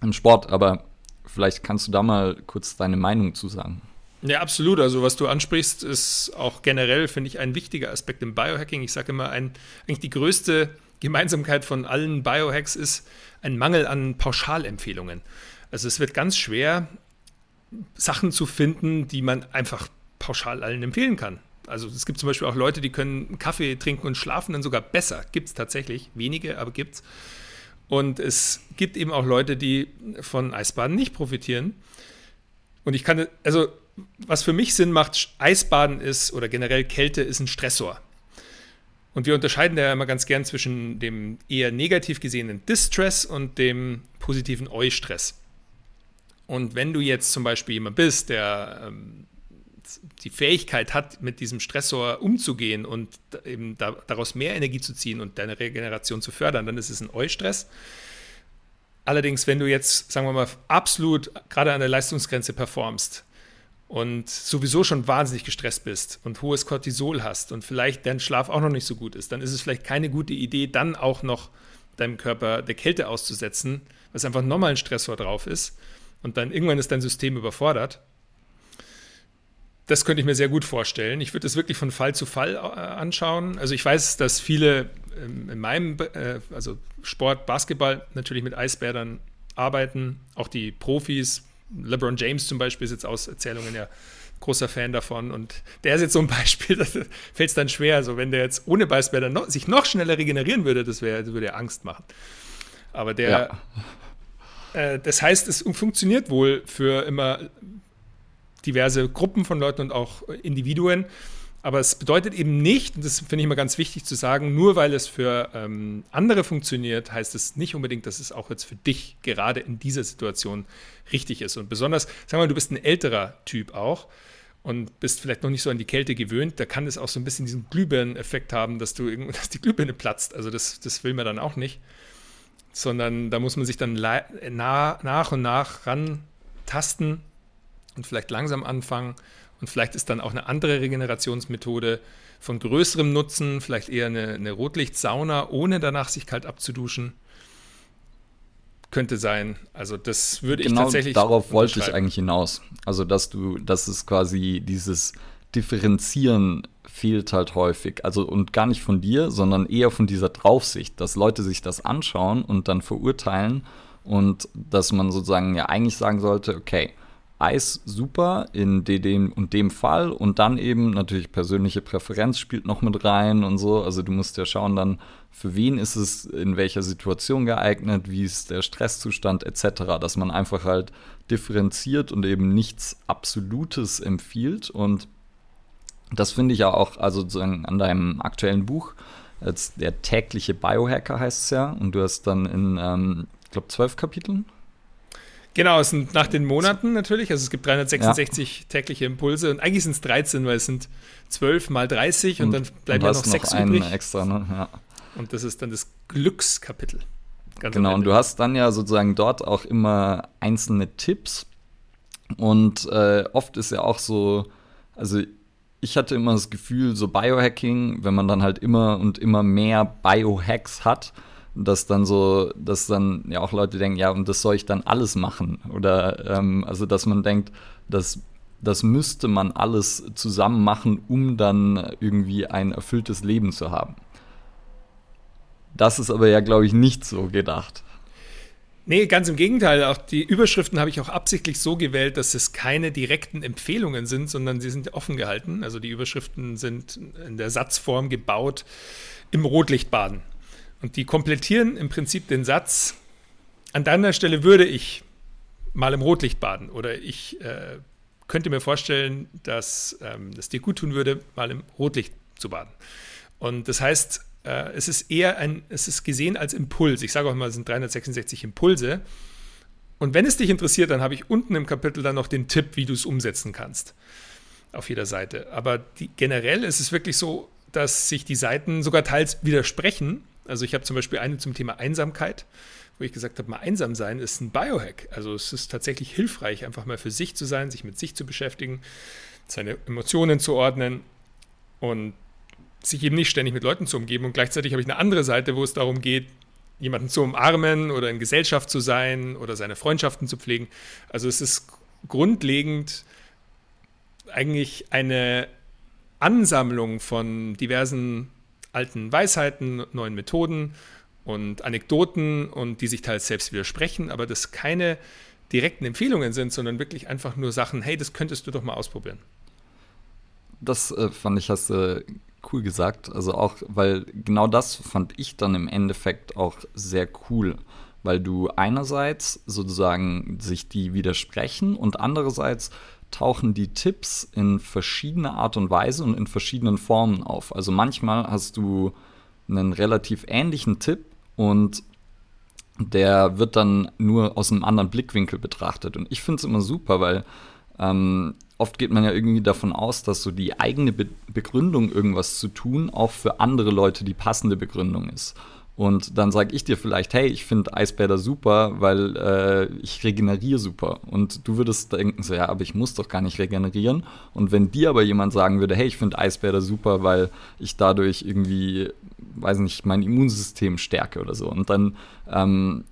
A: im Sport. Aber vielleicht kannst du da mal kurz deine Meinung zu sagen.
B: Ja, absolut. Also was du ansprichst, ist auch generell, finde ich, ein wichtiger Aspekt im Biohacking. Ich sage immer, ein, eigentlich die größte Gemeinsamkeit von allen Biohacks ist ein Mangel an Pauschalempfehlungen. Also es wird ganz schwer, Sachen zu finden, die man einfach pauschal allen empfehlen kann. Also es gibt zum Beispiel auch Leute, die können Kaffee trinken und schlafen dann sogar besser. Gibt es tatsächlich, wenige, aber gibt es. Und es gibt eben auch Leute, die von Eisbaden nicht profitieren. Und ich kann, also was für mich Sinn macht, Eisbaden ist oder generell Kälte ist ein Stressor. Und wir unterscheiden da ja immer ganz gern zwischen dem eher negativ gesehenen Distress und dem positiven Eustress. Und wenn du jetzt zum Beispiel jemand bist, der ähm, die Fähigkeit hat, mit diesem Stressor umzugehen und eben da, daraus mehr Energie zu ziehen und deine Regeneration zu fördern, dann ist es ein Eustress. Allerdings, wenn du jetzt, sagen wir mal, absolut gerade an der Leistungsgrenze performst, und sowieso schon wahnsinnig gestresst bist und hohes Cortisol hast und vielleicht dein Schlaf auch noch nicht so gut ist, dann ist es vielleicht keine gute Idee, dann auch noch deinem Körper der Kälte auszusetzen, was einfach nochmal ein Stressor drauf ist und dann irgendwann ist dein System überfordert. Das könnte ich mir sehr gut vorstellen. Ich würde das wirklich von Fall zu Fall äh, anschauen. Also ich weiß, dass viele ähm, in meinem, äh, also Sport, Basketball natürlich mit Eisbädern arbeiten, auch die Profis, LeBron James zum Beispiel ist jetzt aus Erzählungen ja großer Fan davon. Und der ist jetzt so ein Beispiel, da fällt es dann schwer. Also wenn der jetzt ohne Beißbär noch, sich noch schneller regenerieren würde, das, wär, das würde ja Angst machen. Aber der, ja. äh, das heißt, es funktioniert wohl für immer diverse Gruppen von Leuten und auch Individuen. Aber es bedeutet eben nicht, und das finde ich immer ganz wichtig zu sagen, nur weil es für ähm, andere funktioniert, heißt es nicht unbedingt, dass es auch jetzt für dich gerade in dieser Situation richtig ist. Und besonders, wir mal, du bist ein älterer Typ auch und bist vielleicht noch nicht so an die Kälte gewöhnt, da kann es auch so ein bisschen diesen Glühbirnen-Effekt haben, dass, du, dass die Glühbirne platzt. Also das, das will man dann auch nicht. Sondern da muss man sich dann nah, nach und nach rantasten und vielleicht langsam anfangen und vielleicht ist dann auch eine andere Regenerationsmethode von größerem Nutzen, vielleicht eher eine, eine Rotlichtsauna, ohne danach sich kalt abzuduschen. Könnte sein. Also das würde genau ich tatsächlich.
A: Darauf wollte ich eigentlich hinaus. Also dass du, dass es quasi dieses Differenzieren fehlt halt häufig. Also und gar nicht von dir, sondern eher von dieser Draufsicht, dass Leute sich das anschauen und dann verurteilen und dass man sozusagen ja eigentlich sagen sollte, okay, Eis super in dem und dem Fall und dann eben natürlich persönliche Präferenz spielt noch mit rein und so. Also du musst ja schauen dann, für wen ist es in welcher Situation geeignet, wie ist der Stresszustand etc., dass man einfach halt differenziert und eben nichts Absolutes empfiehlt und das finde ich ja auch, also sozusagen an deinem aktuellen Buch, als der tägliche Biohacker heißt es ja, und du hast dann in, ähm, ich glaube, zwölf Kapiteln
B: Genau, es sind nach den Monaten natürlich. Also es gibt 366 ja. tägliche Impulse und eigentlich sind es 13, weil es sind 12 mal 30 und, und dann bleiben ja noch sechs übrig.
A: Extra, ne? ja.
B: Und das ist dann das Glückskapitel.
A: genau, und du hast dann ja sozusagen dort auch immer einzelne Tipps. Und äh, oft ist ja auch so, also ich hatte immer das Gefühl, so Biohacking, wenn man dann halt immer und immer mehr Biohacks hat, dass dann so, dass dann ja auch Leute denken, ja, und das soll ich dann alles machen. Oder ähm, also dass man denkt, dass das müsste man alles zusammen machen, um dann irgendwie ein erfülltes Leben zu haben. Das ist aber ja, glaube ich, nicht so gedacht.
B: Nee, ganz im Gegenteil. Auch die Überschriften habe ich auch absichtlich so gewählt, dass es keine direkten Empfehlungen sind, sondern sie sind offen gehalten. Also die Überschriften sind in der Satzform gebaut im Rotlichtbaden. Und die komplettieren im Prinzip den Satz, an deiner Stelle würde ich mal im Rotlicht baden oder ich äh, könnte mir vorstellen, dass ähm, es dir gut tun würde, mal im Rotlicht zu baden. Und das heißt, äh, es ist eher ein, es ist gesehen als Impuls. Ich sage auch mal, es sind 366 Impulse. Und wenn es dich interessiert, dann habe ich unten im Kapitel dann noch den Tipp, wie du es umsetzen kannst. Auf jeder Seite. Aber die, generell ist es wirklich so, dass sich die Seiten sogar teils widersprechen. Also ich habe zum Beispiel eine zum Thema Einsamkeit, wo ich gesagt habe, mal einsam sein ist ein Biohack. Also es ist tatsächlich hilfreich, einfach mal für sich zu sein, sich mit sich zu beschäftigen, seine Emotionen zu ordnen und sich eben nicht ständig mit Leuten zu umgeben. Und gleichzeitig habe ich eine andere Seite, wo es darum geht, jemanden zu umarmen oder in Gesellschaft zu sein oder seine Freundschaften zu pflegen. Also es ist grundlegend eigentlich eine Ansammlung von diversen alten Weisheiten, neuen Methoden und Anekdoten und die sich teils selbst widersprechen, aber das keine direkten Empfehlungen sind, sondern wirklich einfach nur Sachen, hey, das könntest du doch mal ausprobieren.
A: Das äh, fand ich, hast du cool gesagt. Also auch, weil genau das fand ich dann im Endeffekt auch sehr cool, weil du einerseits sozusagen sich die widersprechen und andererseits tauchen die Tipps in verschiedener Art und Weise und in verschiedenen Formen auf. Also manchmal hast du einen relativ ähnlichen Tipp und der wird dann nur aus einem anderen Blickwinkel betrachtet. Und ich finde es immer super, weil ähm, oft geht man ja irgendwie davon aus, dass so die eigene Be Begründung, irgendwas zu tun, auch für andere Leute die passende Begründung ist. Und dann sage ich dir vielleicht, hey, ich finde Eisbäder super, weil äh, ich regeneriere super. Und du würdest denken, so, ja, aber ich muss doch gar nicht regenerieren. Und wenn dir aber jemand sagen würde, hey, ich finde Eisbäder super, weil ich dadurch irgendwie, weiß nicht, mein Immunsystem stärke oder so. Und dann ähm,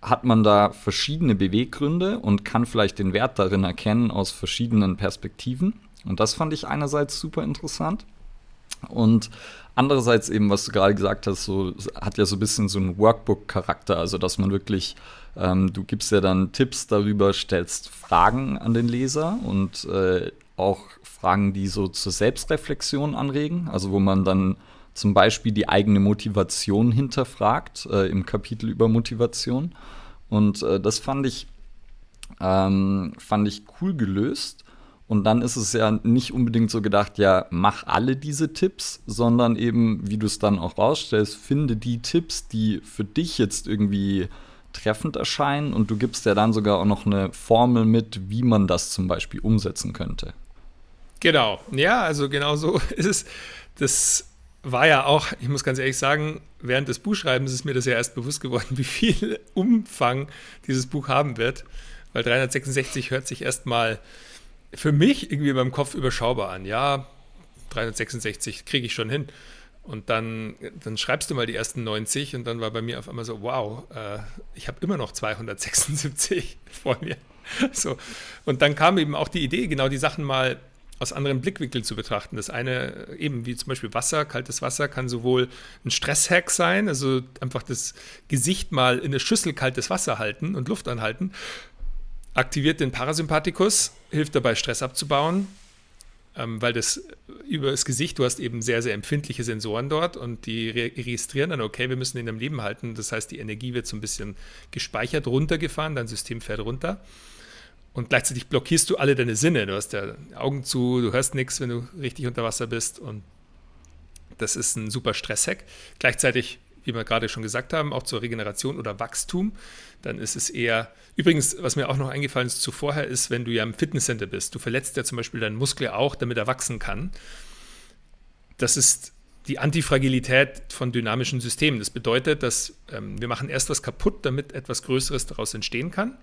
A: hat man da verschiedene Beweggründe und kann vielleicht den Wert darin erkennen aus verschiedenen Perspektiven. Und das fand ich einerseits super interessant. Und andererseits eben, was du gerade gesagt hast, so hat ja so ein bisschen so einen Workbook-Charakter, also dass man wirklich, ähm, du gibst ja dann Tipps darüber, stellst Fragen an den Leser und äh, auch Fragen, die so zur Selbstreflexion anregen, also wo man dann zum Beispiel die eigene Motivation hinterfragt äh, im Kapitel über Motivation. Und äh, das fand ich, ähm, fand ich cool gelöst. Und dann ist es ja nicht unbedingt so gedacht, ja, mach alle diese Tipps, sondern eben, wie du es dann auch rausstellst, finde die Tipps, die für dich jetzt irgendwie treffend erscheinen und du gibst ja dann sogar auch noch eine Formel mit, wie man das zum Beispiel umsetzen könnte.
B: Genau, ja, also genau so ist es. Das war ja auch, ich muss ganz ehrlich sagen, während des Buchschreibens ist mir das ja erst bewusst geworden, wie viel Umfang dieses Buch haben wird. Weil 366 hört sich erstmal für mich irgendwie beim Kopf überschaubar an. Ja, 366 kriege ich schon hin. Und dann, dann schreibst du mal die ersten 90 und dann war bei mir auf einmal so, wow, äh, ich habe immer noch 276 vor mir. So. Und dann kam eben auch die Idee, genau die Sachen mal aus anderen Blickwinkeln zu betrachten. Das eine, eben wie zum Beispiel Wasser, kaltes Wasser, kann sowohl ein Stresshack sein, also einfach das Gesicht mal in eine Schüssel kaltes Wasser halten und Luft anhalten, aktiviert den Parasympathikus, hilft dabei, Stress abzubauen, ähm, weil das über das Gesicht, du hast eben sehr, sehr empfindliche Sensoren dort und die registrieren dann, okay, wir müssen ihn am Leben halten. Das heißt, die Energie wird so ein bisschen gespeichert, runtergefahren, dein System fährt runter und gleichzeitig blockierst du alle deine Sinne. Du hast ja Augen zu, du hörst nichts, wenn du richtig unter Wasser bist und das ist ein super Stresshack. Gleichzeitig, wie wir gerade schon gesagt haben, auch zur Regeneration oder Wachstum. Dann ist es eher, übrigens, was mir auch noch eingefallen ist zuvorher, ist, wenn du ja im Fitnesscenter bist. Du verletzt ja zum Beispiel deinen Muskel auch, damit er wachsen kann. Das ist die Antifragilität von dynamischen Systemen. Das bedeutet, dass ähm, wir machen erst was kaputt, damit etwas Größeres daraus entstehen kann.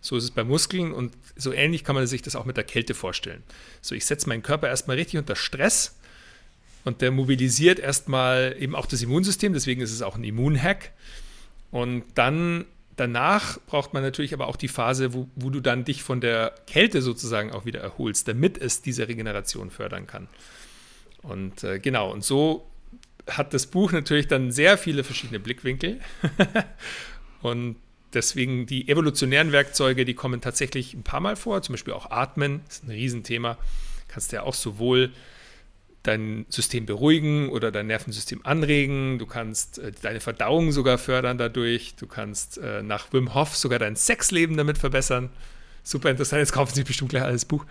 B: So ist es bei Muskeln und so ähnlich kann man sich das auch mit der Kälte vorstellen. So, ich setze meinen Körper erstmal richtig unter Stress und der mobilisiert erstmal eben auch das Immunsystem, deswegen ist es auch ein Immunhack. Und dann danach braucht man natürlich aber auch die Phase, wo, wo du dann dich von der Kälte sozusagen auch wieder erholst, damit es diese Regeneration fördern kann. Und äh, genau, und so hat das Buch natürlich dann sehr viele verschiedene Blickwinkel. und Deswegen die evolutionären Werkzeuge, die kommen tatsächlich ein paar Mal vor, zum Beispiel auch Atmen, ist ein Riesenthema. Kannst ja auch sowohl dein System beruhigen oder dein Nervensystem anregen. Du kannst äh, deine Verdauung sogar fördern dadurch. Du kannst äh, nach Wim Hof sogar dein Sexleben damit verbessern. Super interessant, jetzt kaufen Sie bestimmt gleich alles Buch.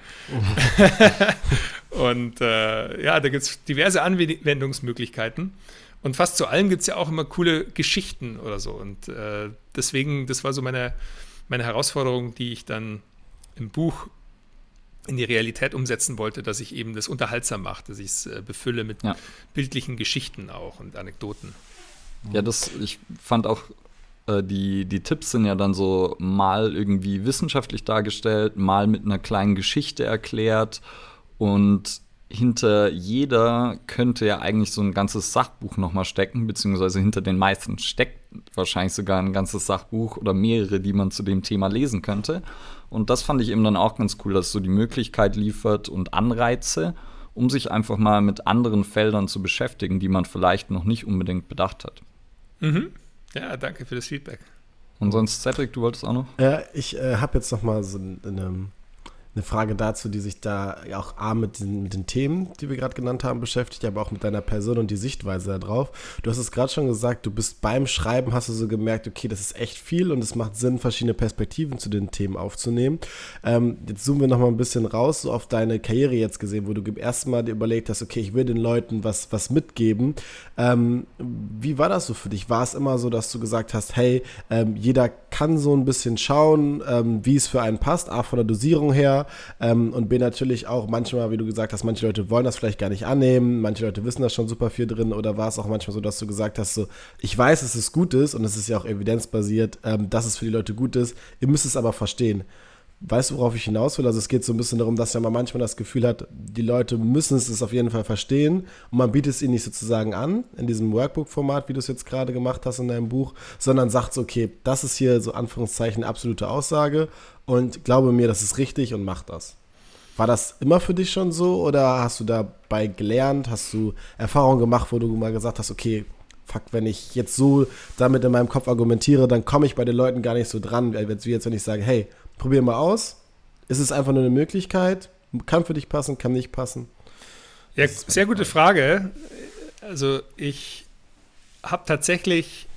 B: Und äh, ja, da gibt es diverse Anwendungsmöglichkeiten. Und fast zu allem gibt es ja auch immer coole Geschichten oder so. Und äh, deswegen, das war so meine, meine Herausforderung, die ich dann im Buch in die Realität umsetzen wollte, dass ich eben das unterhaltsam mache, dass ich es äh, befülle mit ja. bildlichen Geschichten auch und Anekdoten.
A: Ja, das, ich fand auch Äh, die, die Tipps sind ja dann so mal irgendwie wissenschaftlich dargestellt, mal mit einer kleinen Geschichte erklärt. Und hinter jeder könnte ja eigentlich so ein ganzes Sachbuch nochmal stecken, beziehungsweise hinter den meisten steckt wahrscheinlich sogar ein ganzes Sachbuch oder mehrere, die man zu dem Thema lesen könnte. Und das fand ich eben dann auch ganz cool, dass es so die Möglichkeit liefert und Anreize, um sich einfach mal mit anderen Feldern zu beschäftigen, die man vielleicht noch nicht unbedingt bedacht hat.
B: Mhm. Ja, danke für das Feedback.
A: Und sonst, Cedric, du wolltest auch noch?
C: Ja, ich äh, habe jetzt noch mal so eine eine Frage dazu, die sich da auch A mit den, mit den Themen, die wir gerade genannt haben, beschäftigt, aber auch mit deiner Person und die Sichtweise darauf. Du hast es gerade schon gesagt, du bist beim Schreiben, hast du so gemerkt, okay, das ist echt viel und es macht Sinn, verschiedene Perspektiven zu den Themen aufzunehmen. Ähm, jetzt zoomen wir nochmal ein bisschen raus, so auf deine Karriere jetzt gesehen, wo du im ersten Mal dir überlegt hast, okay, ich will den Leuten was, was mitgeben. Ähm, wie war das so für dich? War es immer so, dass du gesagt hast, hey, ähm, jeder kann so ein bisschen schauen, ähm, wie es für einen passt, A, von der Dosierung her, ähm, und B natürlich auch manchmal, wie du gesagt hast, manche Leute wollen das vielleicht gar nicht annehmen, manche Leute wissen da schon super viel drin oder war es auch manchmal so, dass du gesagt hast, so, ich weiß, dass es gut ist und es ist ja auch evidenzbasiert, ähm, dass es für die Leute gut ist, ihr müsst es aber verstehen. Weißt du, worauf ich hinaus will? Also es geht so ein bisschen darum, dass ja man manchmal das Gefühl hat, die Leute müssen es auf jeden Fall verstehen und man bietet es ihnen nicht sozusagen an, in diesem Workbook-Format, wie du es jetzt gerade gemacht hast in deinem Buch, sondern sagt so, okay, das ist hier so Anführungszeichen absolute Aussage und glaube mir, das ist richtig und mach das. War das immer für dich schon so oder hast du dabei gelernt? Hast du Erfahrungen gemacht, wo du mal gesagt hast, okay, fuck, wenn ich jetzt so damit in meinem Kopf argumentiere, dann komme ich bei den Leuten gar nicht so dran, wie jetzt, wenn ich sage, hey, probier mal aus. Es ist einfach nur eine Möglichkeit. Kann für dich passen, kann nicht passen.
B: Ja, sehr gute Frage. Also ich habe tatsächlich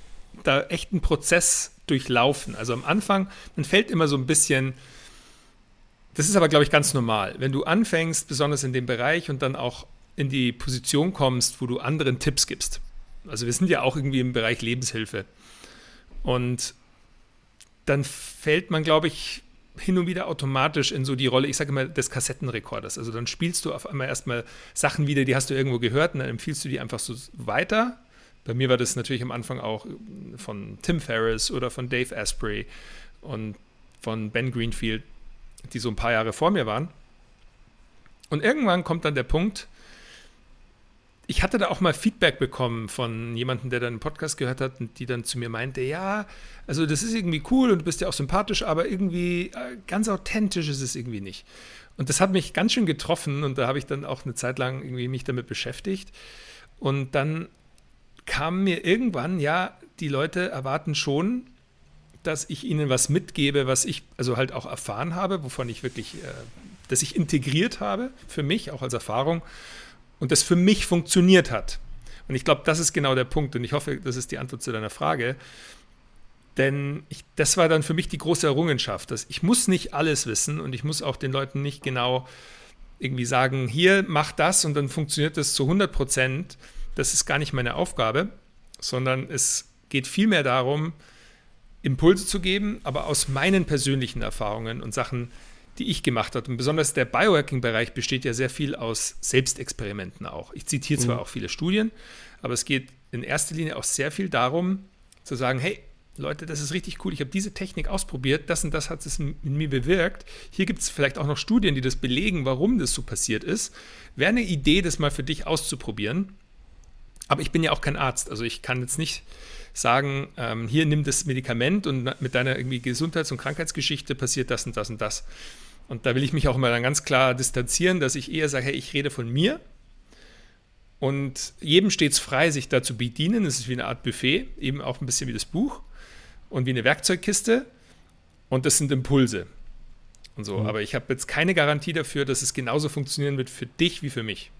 B: da echt einen Prozess durchlaufen. Also am Anfang, man fällt immer so ein bisschen, das ist aber, glaube ich, ganz normal. Wenn du anfängst, besonders in dem Bereich und dann auch in die Position kommst, wo du anderen Tipps gibst. Also wir sind ja auch irgendwie im Bereich Lebenshilfe. Und dann fällt man, glaube ich, hin und wieder automatisch in so die Rolle, ich sage immer, des Kassettenrekorders. Also dann spielst du auf einmal erstmal Sachen wieder, die hast du irgendwo gehört und dann empfiehlst du die einfach so weiter. Bei mir war das natürlich am Anfang auch von Tim Ferriss oder von Dave Asprey und von Ben Greenfield, die so ein paar Jahre vor mir waren. Und irgendwann kommt dann der Punkt, ich hatte da auch mal Feedback bekommen von jemandem, der dann einen Podcast gehört hat und die dann zu mir meinte, ja, also das ist irgendwie cool und du bist ja auch sympathisch, aber irgendwie äh, ganz authentisch ist es irgendwie nicht. Und das hat mich ganz schön getroffen und da habe ich dann auch eine Zeit lang irgendwie mich damit beschäftigt. Und dann kam mir irgendwann, ja, die Leute erwarten schon, dass ich ihnen was mitgebe, was ich also halt auch erfahren habe, wovon ich wirklich, äh, dass ich integriert habe für mich, auch als Erfahrung und das für mich funktioniert hat. Und ich glaube, das ist genau der Punkt und ich hoffe, das ist die Antwort zu deiner Frage. Denn ich, das war dann für mich die große Errungenschaft, dass ich muss nicht alles wissen und ich muss auch den Leuten nicht genau irgendwie sagen, hier mach das und dann funktioniert das zu 100 Prozent. Das ist gar nicht meine Aufgabe, sondern es geht vielmehr darum, Impulse zu geben, aber aus meinen persönlichen Erfahrungen und Sachen, die ich gemacht habe. Und besonders der Biohacking-Bereich besteht ja sehr viel aus Selbstexperimenten auch. Ich zitiere zwar mhm. auch viele Studien, aber es geht in erster Linie auch sehr viel darum, zu sagen, hey, Leute, das ist richtig cool, ich habe diese Technik ausprobiert, das und das hat es in mir bewirkt. Hier gibt es vielleicht auch noch Studien, die das belegen, warum das so passiert ist. Wäre eine Idee, das mal für dich auszuprobieren. Aber ich bin ja auch kein Arzt, also ich kann jetzt nicht sagen, ähm, hier nimm das Medikament und mit deiner irgendwie Gesundheits- und Krankheitsgeschichte passiert das und das und das. Und da will ich mich auch immer dann ganz klar distanzieren, dass ich eher sage, hey, ich rede von mir. Und jedem steht es frei, sich da zu bedienen. Es ist wie eine Art Buffet, eben auch ein bisschen wie das Buch und wie eine Werkzeugkiste. Und das sind Impulse. Und so. Mhm. Aber ich habe jetzt keine Garantie dafür, dass es genauso funktionieren wird für dich wie für mich.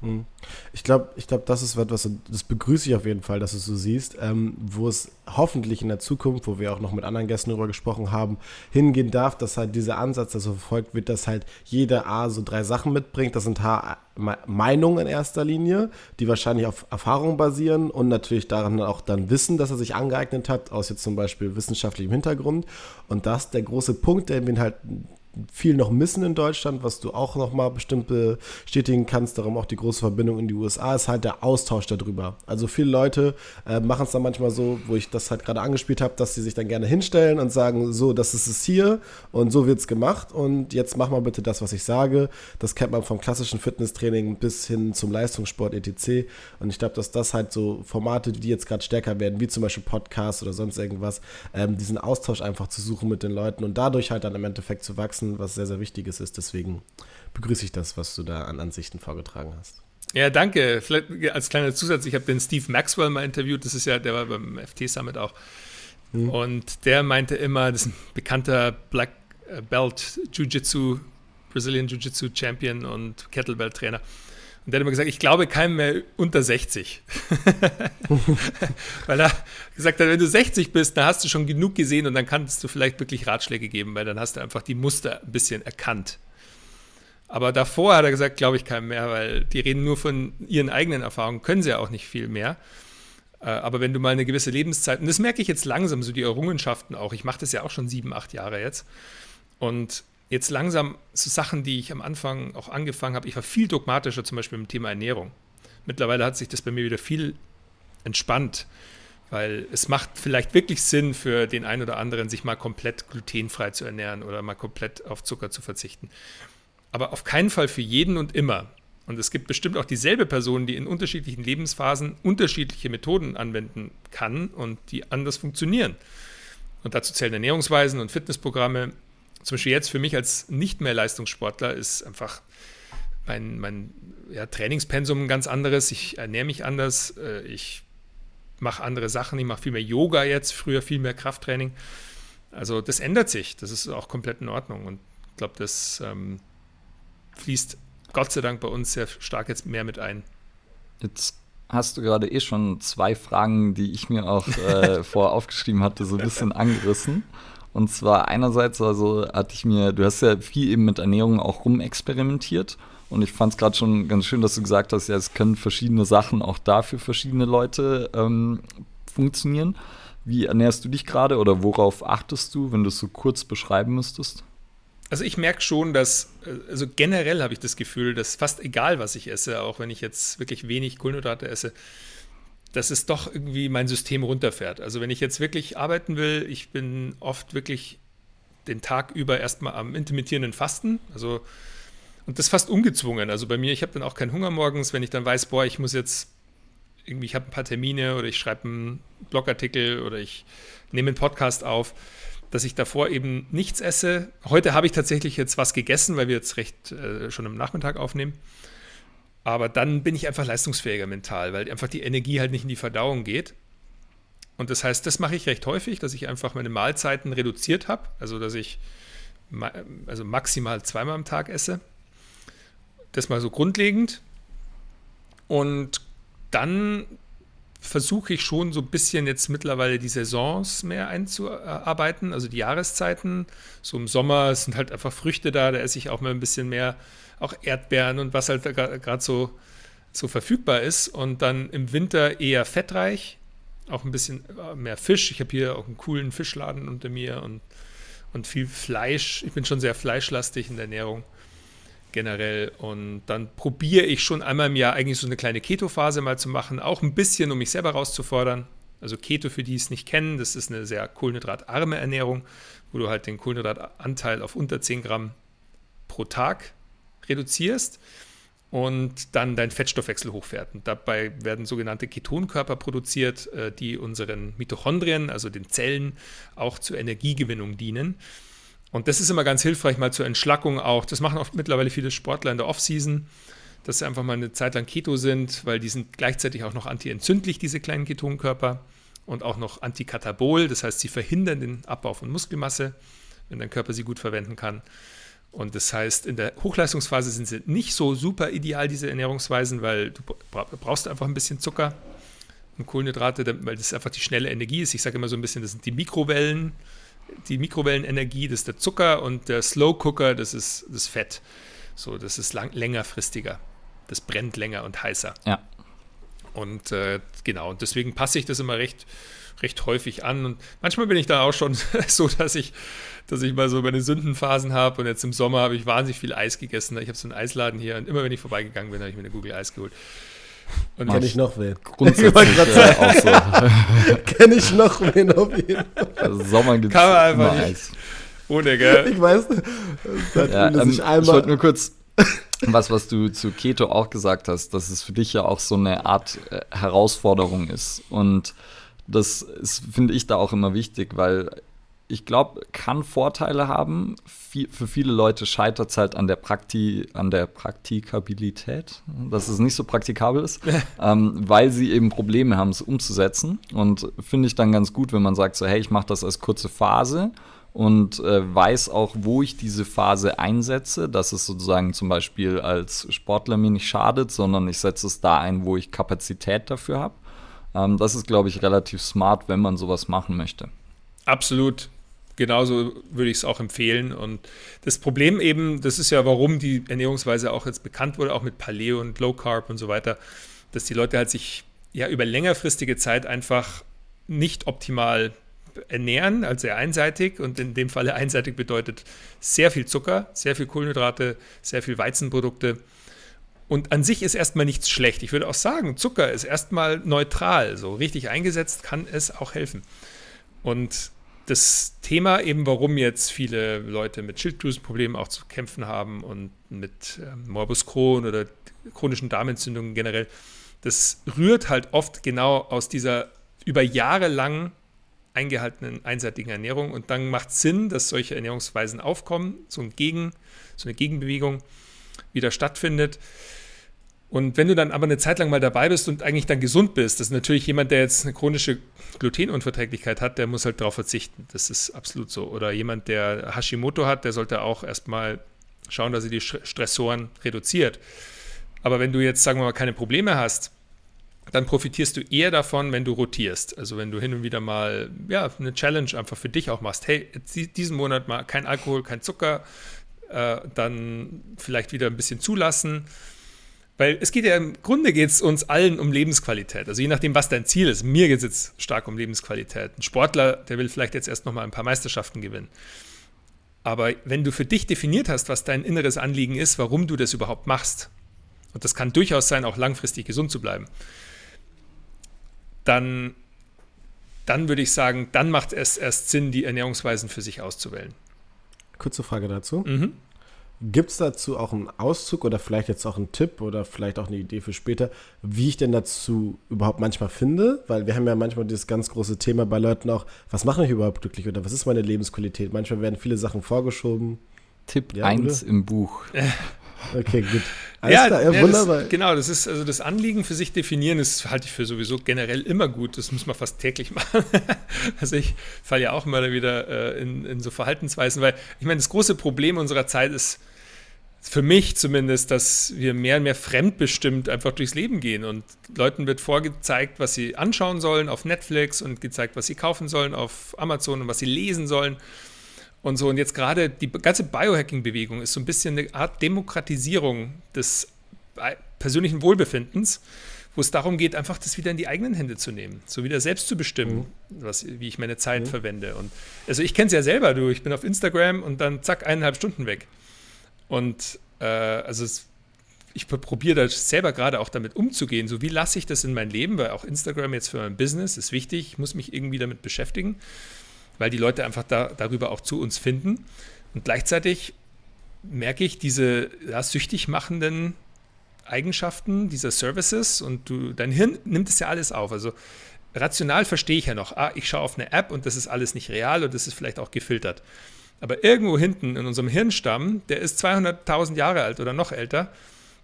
C: Hm. Ich glaube, ich glaub, das ist etwas, das begrüße ich auf jeden Fall, dass du es so siehst, ähm, wo es hoffentlich in der Zukunft, wo wir auch noch mit anderen Gästen darüber gesprochen haben, hingehen darf, dass halt dieser Ansatz, der so verfolgt wird, dass halt jeder A so drei Sachen mitbringt. Das sind H Meinungen in erster Linie, die wahrscheinlich auf Erfahrung basieren und natürlich daran auch dann Wissen, dass er sich angeeignet hat, aus jetzt zum Beispiel wissenschaftlichem Hintergrund. Und das der große Punkt, der mir halt viel noch missen in Deutschland, was du auch nochmal bestimmt bestätigen kannst, darum auch die große Verbindung in die USA, ist halt der Austausch darüber. Also viele Leute äh, machen es dann manchmal so, wo ich das halt gerade angespielt habe, dass sie sich dann gerne hinstellen und sagen, so, das ist es hier und so wird es gemacht und jetzt mach mal bitte das, was ich sage. Das kennt man vom klassischen Fitnesstraining bis hin zum Leistungssport etc. Und ich glaube, dass das halt so Formate, die jetzt gerade stärker werden, wie zum Beispiel Podcasts oder sonst irgendwas, ähm, diesen Austausch einfach zu suchen mit den Leuten und dadurch halt dann im Endeffekt zu wachsen wachsen, was sehr, sehr Wichtiges ist. Deswegen begrüße ich das, was du da an Ansichten vorgetragen hast.
B: Ja, danke. Vielleicht als kleiner Zusatz, ich habe den Steve Maxwell mal interviewt, das ist ja, der war beim FT Summit auch. Mhm. Und der meinte immer, das ist ein bekannter Black Belt Jiu-Jitsu, Brazilian Jiu-Jitsu Champion und Kettlebell Trainer. Und der hat immer gesagt, ich glaube keinem mehr unter 60. weil er gesagt hat, wenn du 60 bist, dann hast du schon genug gesehen und dann kannst du vielleicht wirklich Ratschläge geben, weil dann hast du einfach die Muster ein bisschen erkannt. Aber davor hat er gesagt, glaube ich keinem mehr, weil die reden nur von ihren eigenen Erfahrungen, können sie ja auch nicht viel mehr. Äh, aber wenn du mal eine gewisse Lebenszeit, und das merke ich jetzt langsam, so die Errungenschaften auch, ich mache das ja auch schon sieben, acht Jahre jetzt. Und jetzt langsam so Sachen, die ich am Anfang auch angefangen habe. Ich war viel dogmatischer, zum Beispiel im Thema Ernährung. Mittlerweile hat sich das bei mir wieder viel entspannt, weil es macht vielleicht wirklich Sinn für den einen oder anderen, sich mal komplett glutenfrei zu ernähren oder mal komplett auf Zucker zu verzichten. Aber auf keinen Fall für jeden und immer. Und es gibt bestimmt auch dieselbe Person, die in unterschiedlichen Lebensphasen unterschiedliche Methoden anwenden kann und die anders funktionieren. Und dazu zählen Ernährungsweisen und Fitnessprogramme zum Beispiel jetzt für mich als nicht mehr Leistungssportler ist einfach mein, mein ja, Trainingspensum ein ganz anderes. Ich ernähre mich anders, äh, ich mache andere Sachen, ich mache viel mehr Yoga jetzt, früher viel mehr Krafttraining. Also das ändert sich, das ist auch komplett in Ordnung und ich glaube, das ähm, fließt Gott sei Dank bei uns sehr stark jetzt mehr mit ein.
A: Jetzt hast du gerade eh schon zwei Fragen, die ich mir auch äh, vorher aufgeschrieben hatte, so ein bisschen angerissen. Und zwar einerseits, also hatte ich mir, du hast ja viel eben mit Ernährung auch rumexperimentiert. Und ich fand es gerade schon ganz schön, dass du gesagt hast, ja, es können verschiedene Sachen auch da für verschiedene Leute ähm, funktionieren. Wie ernährst du dich gerade oder worauf achtest du, wenn du es so kurz beschreiben müsstest?
B: Also ich merke schon, dass, äh, also generell habe ich das Gefühl, dass fast egal, was ich esse, auch wenn ich jetzt wirklich wenig Kohlenhydrate esse, dass es doch irgendwie mein System runterfährt. Also wenn ich jetzt wirklich arbeiten will, ich bin oft wirklich den Tag über erstmal am intermittierenden Fasten. Also und das fast ungezwungen. Also bei mir, ich habe dann auch keinen Hunger morgens, wenn ich dann weiß, boah, ich muss jetzt irgendwie, ich habe ein paar Termine oder ich schreibe einen Blogartikel oder ich nehme einen Podcast auf, dass ich davor eben nichts esse. Heute habe ich tatsächlich jetzt was gegessen, weil wir jetzt recht äh, schon am Nachmittag aufnehmen. Aber dann bin ich einfach leistungsfähiger mental, weil einfach die Energie halt nicht in die Verdauung geht. Und das heißt, das mache ich recht häufig, dass ich einfach meine Mahlzeiten reduziert habe. Also, dass ich also maximal zweimal am Tag esse. Das mal so grundlegend. Und dann versuche ich schon so ein bisschen jetzt mittlerweile die Saisons mehr einzuarbeiten, also die Jahreszeiten. So im Sommer sind halt einfach Früchte da, da esse ich auch mal ein bisschen mehr auch Erdbeeren und was halt gerade so, so verfügbar ist. Und dann im Winter eher fettreich, auch ein bisschen äh, mehr Fisch. Ich habe hier auch einen coolen Fischladen unter mir und, und viel Fleisch. Ich bin schon sehr fleischlastig in der Ernährung generell. Und dann probiere ich schon einmal im Jahr eigentlich so eine kleine Keto-Phase mal zu machen, auch ein bisschen, um mich selber rauszufordern. Also Keto, für die es nicht kennen, das ist eine sehr kohlenhydratarme Ernährung, wo du halt den Kohlenhydratanteil auf unter 10 Gramm pro Tag reduzierst und dann dein Fettstoffwechsel hochfährt. Und dabei werden sogenannte Ketonkörper produziert, äh, die unseren Mitochondrien, also den Zellen, auch zur Energiegewinnung dienen. Und das ist immer ganz hilfreich, mal zur Entschlackung auch. Das machen oft mittlerweile viele Sportler in der Offseason, dass sie einfach mal eine Zeit lang Keto sind, weil die sind gleichzeitig auch noch antientzündlich, diese kleinen Ketonkörper, und auch noch antikatabol. Das heißt, sie verhindern den Abbau von Muskelmasse, wenn dein Körper sie gut verwenden kann. Und das heißt, in der Hochleistungsphase sind sie nicht so super ideal, diese Ernährungsweisen, weil du brauchst einfach ein bisschen Zucker und Kohlenhydrate, weil das einfach die schnelle Energie ist. Ich sage immer so ein bisschen, das sind die Mikrowellen, die Mikrowellenenergie, das ist der Zucker und der Slow Cooker, das ist das Fett. So, das ist lang, längerfristiger. Das brennt länger und heißer.
A: Ja.
B: Und äh, genau, und deswegen passe ich das immer recht, recht häufig an. Und manchmal bin ich da auch schon so, dass ich, dass ich mal so meine Sündenphasen habe. Und jetzt im Sommer habe ich wahnsinnig viel Eis gegessen. Ich habe so einen Eisladen hier und immer wenn ich vorbeigegangen bin, habe ich mir eine Google Eis geholt.
C: Und Kenn ich noch wen?
A: Grundsätzlich äh, auch so.
C: Kenn ich noch wen auf jeden Fall.
A: Also Sommer gibt es
B: immer Eis. Ohne, gell?
C: Ich weiß,
A: das ja, ähm, ich wollte nur kurz was, was du zu Keto auch gesagt hast, dass es für dich ja auch so eine Art äh, Herausforderung ist. Und das finde ich da auch immer wichtig, weil ich glaube, kann Vorteile haben. für viele Leute scheitert es halt an der, Prakti an der Praktikabilität, dass es nicht so praktikabel ist, ähm, weil sie eben Probleme haben, es umzusetzen. Und finde ich dann ganz gut, wenn man sagt, so, hey, ich mache das als kurze Phase und äh, weiß auch, wo ich diese Phase einsetze, dass es sozusagen zum Beispiel als Sportler mir nicht schadet, sondern ich setze es da ein, wo ich Kapazität dafür habe. Ähm, das ist, glaube ich, relativ smart, wenn man sowas machen möchte.
B: Absolut. Genauso würde ich es auch empfehlen. Und das Problem eben, das ist ja, warum die Ernährungsweise auch jetzt bekannt wurde, auch mit Paleo und Low Carb und so weiter, dass die Leute halt sich ja über längerfristige Zeit einfach nicht optimal ernähren, also sehr einseitig. Und in dem Falle einseitig bedeutet sehr viel Zucker, sehr viel Kohlenhydrate, sehr viel Weizenprodukte. Und an sich ist erstmal nichts schlecht. Ich würde auch sagen, Zucker ist erstmal neutral. So richtig eingesetzt kann es auch helfen. Und das Thema eben, warum jetzt viele Leute mit Schilddrüsenproblemen auch zu kämpfen haben und mit ähm, Morbus Crohn oder chronischen Darmentzündungen generell, das rührt halt oft genau aus dieser über Jahre lang eingehaltenen einseitigen Ernährung. Und dann macht es Sinn, dass solche Ernährungsweisen aufkommen, so, ein Gegen, so eine Gegenbewegung wieder stattfindet. Und wenn du dann aber eine Zeit lang mal dabei bist und eigentlich dann gesund bist, das ist natürlich jemand, der jetzt eine chronische Glutenunverträglichkeit hat, der muss halt darauf verzichten. Das ist absolut so. Oder jemand, der Hashimoto hat, der sollte auch erstmal schauen, dass er die Stressoren reduziert. Aber wenn du jetzt, sagen wir mal, keine Probleme hast, dann profitierst du eher davon, wenn du rotierst. Also wenn du hin und wieder mal ja, eine Challenge einfach für dich auch machst. Hey, diesen Monat mal kein Alkohol, kein Zucker, äh, dann vielleicht wieder ein bisschen zulassen. Weil es geht ja im Grunde geht es uns allen um Lebensqualität. Also je nachdem, was dein Ziel ist. Mir geht es jetzt stark um Lebensqualität. Ein Sportler, der will vielleicht jetzt erst noch mal ein paar Meisterschaften gewinnen. Aber wenn du für dich definiert hast, was dein inneres Anliegen ist, warum du das überhaupt machst, und das kann durchaus sein, auch langfristig gesund zu bleiben, dann, dann würde ich sagen, dann macht es erst Sinn, die Ernährungsweisen für sich auszuwählen.
C: Kurze Frage dazu. Mhm. Gibt es dazu auch einen Auszug oder vielleicht jetzt auch einen Tipp oder vielleicht auch eine Idee für später, wie ich denn dazu überhaupt manchmal finde? Weil wir haben ja manchmal dieses ganz große Thema bei Leuten auch, was mache ich überhaupt glücklich oder was ist meine Lebensqualität? Manchmal werden viele Sachen vorgeschoben.
A: Tipp ja, 1 im Buch.
C: Okay, gut.
B: Alles ja, klar, ja, wunderbar. Das, genau, das ist also das Anliegen für sich definieren, das halte ich für sowieso generell immer gut. Das muss man fast täglich machen. also ich falle ja auch immer wieder äh, in, in so Verhaltensweisen, weil ich meine, das große Problem unserer Zeit ist, für mich zumindest, dass wir mehr und mehr fremdbestimmt einfach durchs Leben gehen und Leuten wird vorgezeigt, was sie anschauen sollen auf Netflix und gezeigt, was sie kaufen sollen auf Amazon und was sie lesen sollen und so. Und jetzt gerade die ganze Biohacking-Bewegung ist so ein bisschen eine Art Demokratisierung des persönlichen Wohlbefindens, wo es darum geht, einfach das wieder in die eigenen Hände zu nehmen, so wieder selbst zu bestimmen, mhm. was, wie ich meine Zeit mhm. verwende. Und also ich kenne es ja selber, du, ich bin auf Instagram und dann zack, eineinhalb Stunden weg. Und äh, also es, ich probiere da selber gerade auch damit umzugehen. So, wie lasse ich das in mein Leben? Weil auch Instagram jetzt für mein Business ist wichtig. Ich muss mich irgendwie damit beschäftigen weil die Leute einfach da, darüber auch zu uns finden. Und gleichzeitig merke ich diese ja, süchtig machenden Eigenschaften dieser Services und du, dein Hirn nimmt es ja alles auf. Also rational verstehe ich ja noch, ah, ich schaue auf eine App und das ist alles nicht real und das ist vielleicht auch gefiltert. Aber irgendwo hinten in unserem Hirnstamm, der ist 200.000 Jahre alt oder noch älter,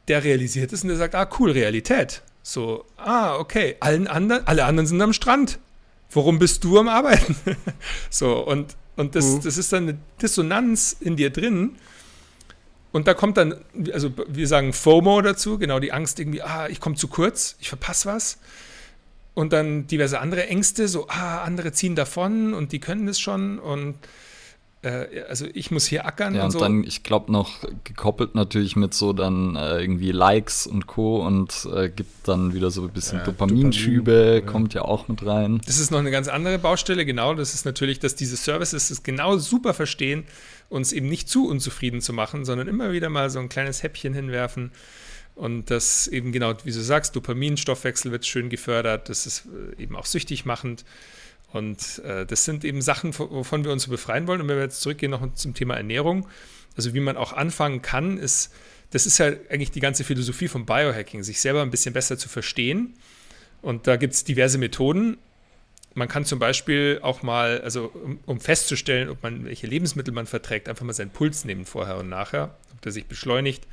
B: der realisiert es und der sagt, ah, cool, Realität. So, ah, okay, allen anderen, alle anderen sind am Strand worum bist du am Arbeiten? so, und, und das, mhm. das ist dann eine Dissonanz in dir drin. Und da kommt dann, also wir sagen FOMO dazu, genau die Angst irgendwie, ah, ich komme zu kurz, ich verpasse was. Und dann diverse andere Ängste, so, ah, andere ziehen davon und die können das schon. Und also ich muss hier ackern
A: ja, und,
B: und so.
A: dann, ich glaube, noch gekoppelt natürlich mit so dann äh, irgendwie Likes und Co. und äh, gibt dann wieder so ein bisschen
C: Ja,
A: Dopaminschübe,
C: Dopamin, ja.
A: kommt ja auch mit rein.
B: Das ist noch eine ganz andere Baustelle, genau. Das ist natürlich, dass diese Services es genau super verstehen, uns eben nicht zu unzufrieden zu machen, sondern immer wieder mal so ein kleines Häppchen hinwerfen. Und das eben genau, wie du sagst, Dopamin, Stoffwechsel wird schön gefördert. Das ist äh, eben auch süchtig machend. Und äh, das sind eben Sachen, wo- wovon wir uns befreien wollen. Und wenn wir jetzt zurückgehen noch zum Thema Ernährung, also wie man auch anfangen kann, ist, das ist ja eigentlich die ganze Philosophie vom Biohacking, sich selber ein bisschen besser zu verstehen. Und da gibt es diverse Methoden. Man kann zum Beispiel auch mal, also um, um festzustellen, ob man welche Lebensmittel man verträgt, einfach mal seinen Puls nehmen vorher und nachher, ob der sich beschleunigt.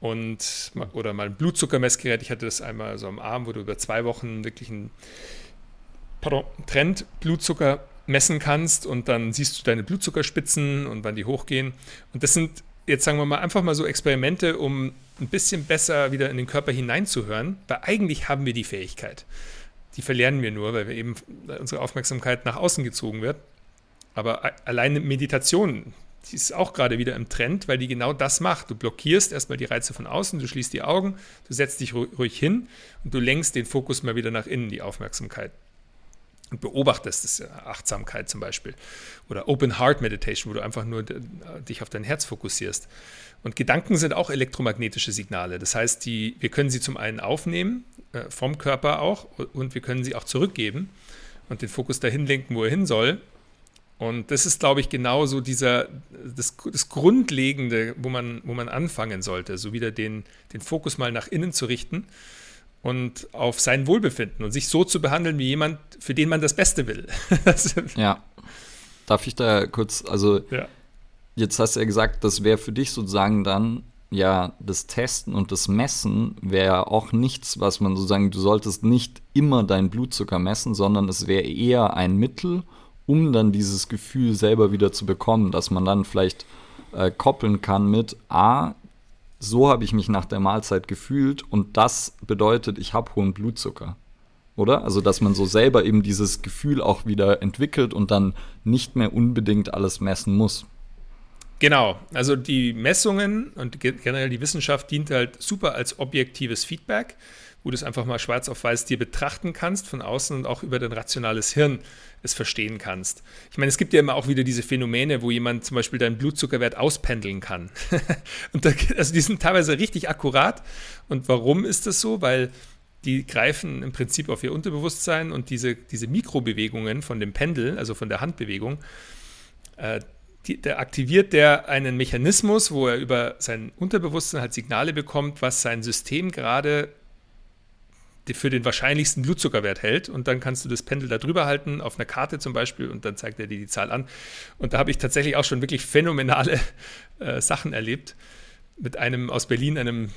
B: Und oder mal ein Blutzuckermessgerät. Ich hatte das einmal so am Arm, wo du über zwei Wochen wirklich einen pardon, Trend Blutzucker messen kannst und dann siehst du deine Blutzuckerspitzen und wann die hochgehen. Und das sind jetzt sagen wir mal einfach mal so Experimente, um ein bisschen besser wieder in den Körper hineinzuhören, weil eigentlich haben wir die Fähigkeit. Die verlernen wir nur, weil wir eben unsere Aufmerksamkeit nach außen gezogen wird. Aber alleine Meditation, die ist auch gerade wieder im Trend, weil die genau das macht. Du blockierst erstmal die Reize von außen, du schließt die Augen, du setzt dich ru- ruhig hin und du lenkst den Fokus mal wieder nach innen, die Aufmerksamkeit. Und beobachtest, das ist ja Achtsamkeit zum Beispiel. Oder Open Heart Meditation, wo du einfach nur d- dich auf dein Herz fokussierst. Und Gedanken sind auch elektromagnetische Signale. Das heißt, die, wir können sie zum einen aufnehmen, äh, vom Körper auch, und wir können sie auch zurückgeben und den Fokus dahin lenken, wo er hin soll. Und das ist, glaube ich, genau so dieser, das, das Grundlegende, wo man, wo man anfangen sollte, so wieder den, den Fokus mal nach innen zu richten und auf sein Wohlbefinden und sich so zu behandeln wie jemand, für den man das Beste will.
A: Ja. Darf ich da kurz, also
B: ja.
A: Jetzt hast du ja gesagt, das wäre für dich sozusagen dann ja das Testen und das Messen wäre auch nichts, was man sozusagen, du solltest nicht immer deinen Blutzucker messen, sondern es wäre eher ein Mittel, um dann dieses Gefühl selber wieder zu bekommen, dass man dann vielleicht äh, koppeln kann mit, a, so habe ich mich nach der Mahlzeit gefühlt und das bedeutet, ich habe hohen Blutzucker. Oder? Also, dass man so selber eben dieses Gefühl auch wieder entwickelt und dann nicht mehr unbedingt alles messen muss.
B: Genau, also die Messungen und ge- generell die Wissenschaft dient halt super als objektives Feedback, wo du es einfach mal schwarz auf weiß dir betrachten kannst von außen und auch über dein rationales Hirn es verstehen kannst. Ich meine, es gibt ja immer auch wieder diese Phänomene, wo jemand zum Beispiel deinen Blutzuckerwert auspendeln kann. und da, also die sind teilweise richtig akkurat. Und warum ist das so? Weil die greifen im Prinzip auf ihr Unterbewusstsein und diese, diese Mikrobewegungen von dem Pendel, also von der Handbewegung, äh, die, da aktiviert der einen Mechanismus, wo er über sein Unterbewusstsein halt Signale bekommt, was sein System gerade für den wahrscheinlichsten Blutzuckerwert hält. Und dann kannst du das Pendel da drüber halten, auf einer Karte zum Beispiel, und dann zeigt er dir die Zahl an. Und da habe ich tatsächlich auch schon wirklich phänomenale äh, Sachen erlebt. Mit einem aus Berlin, einem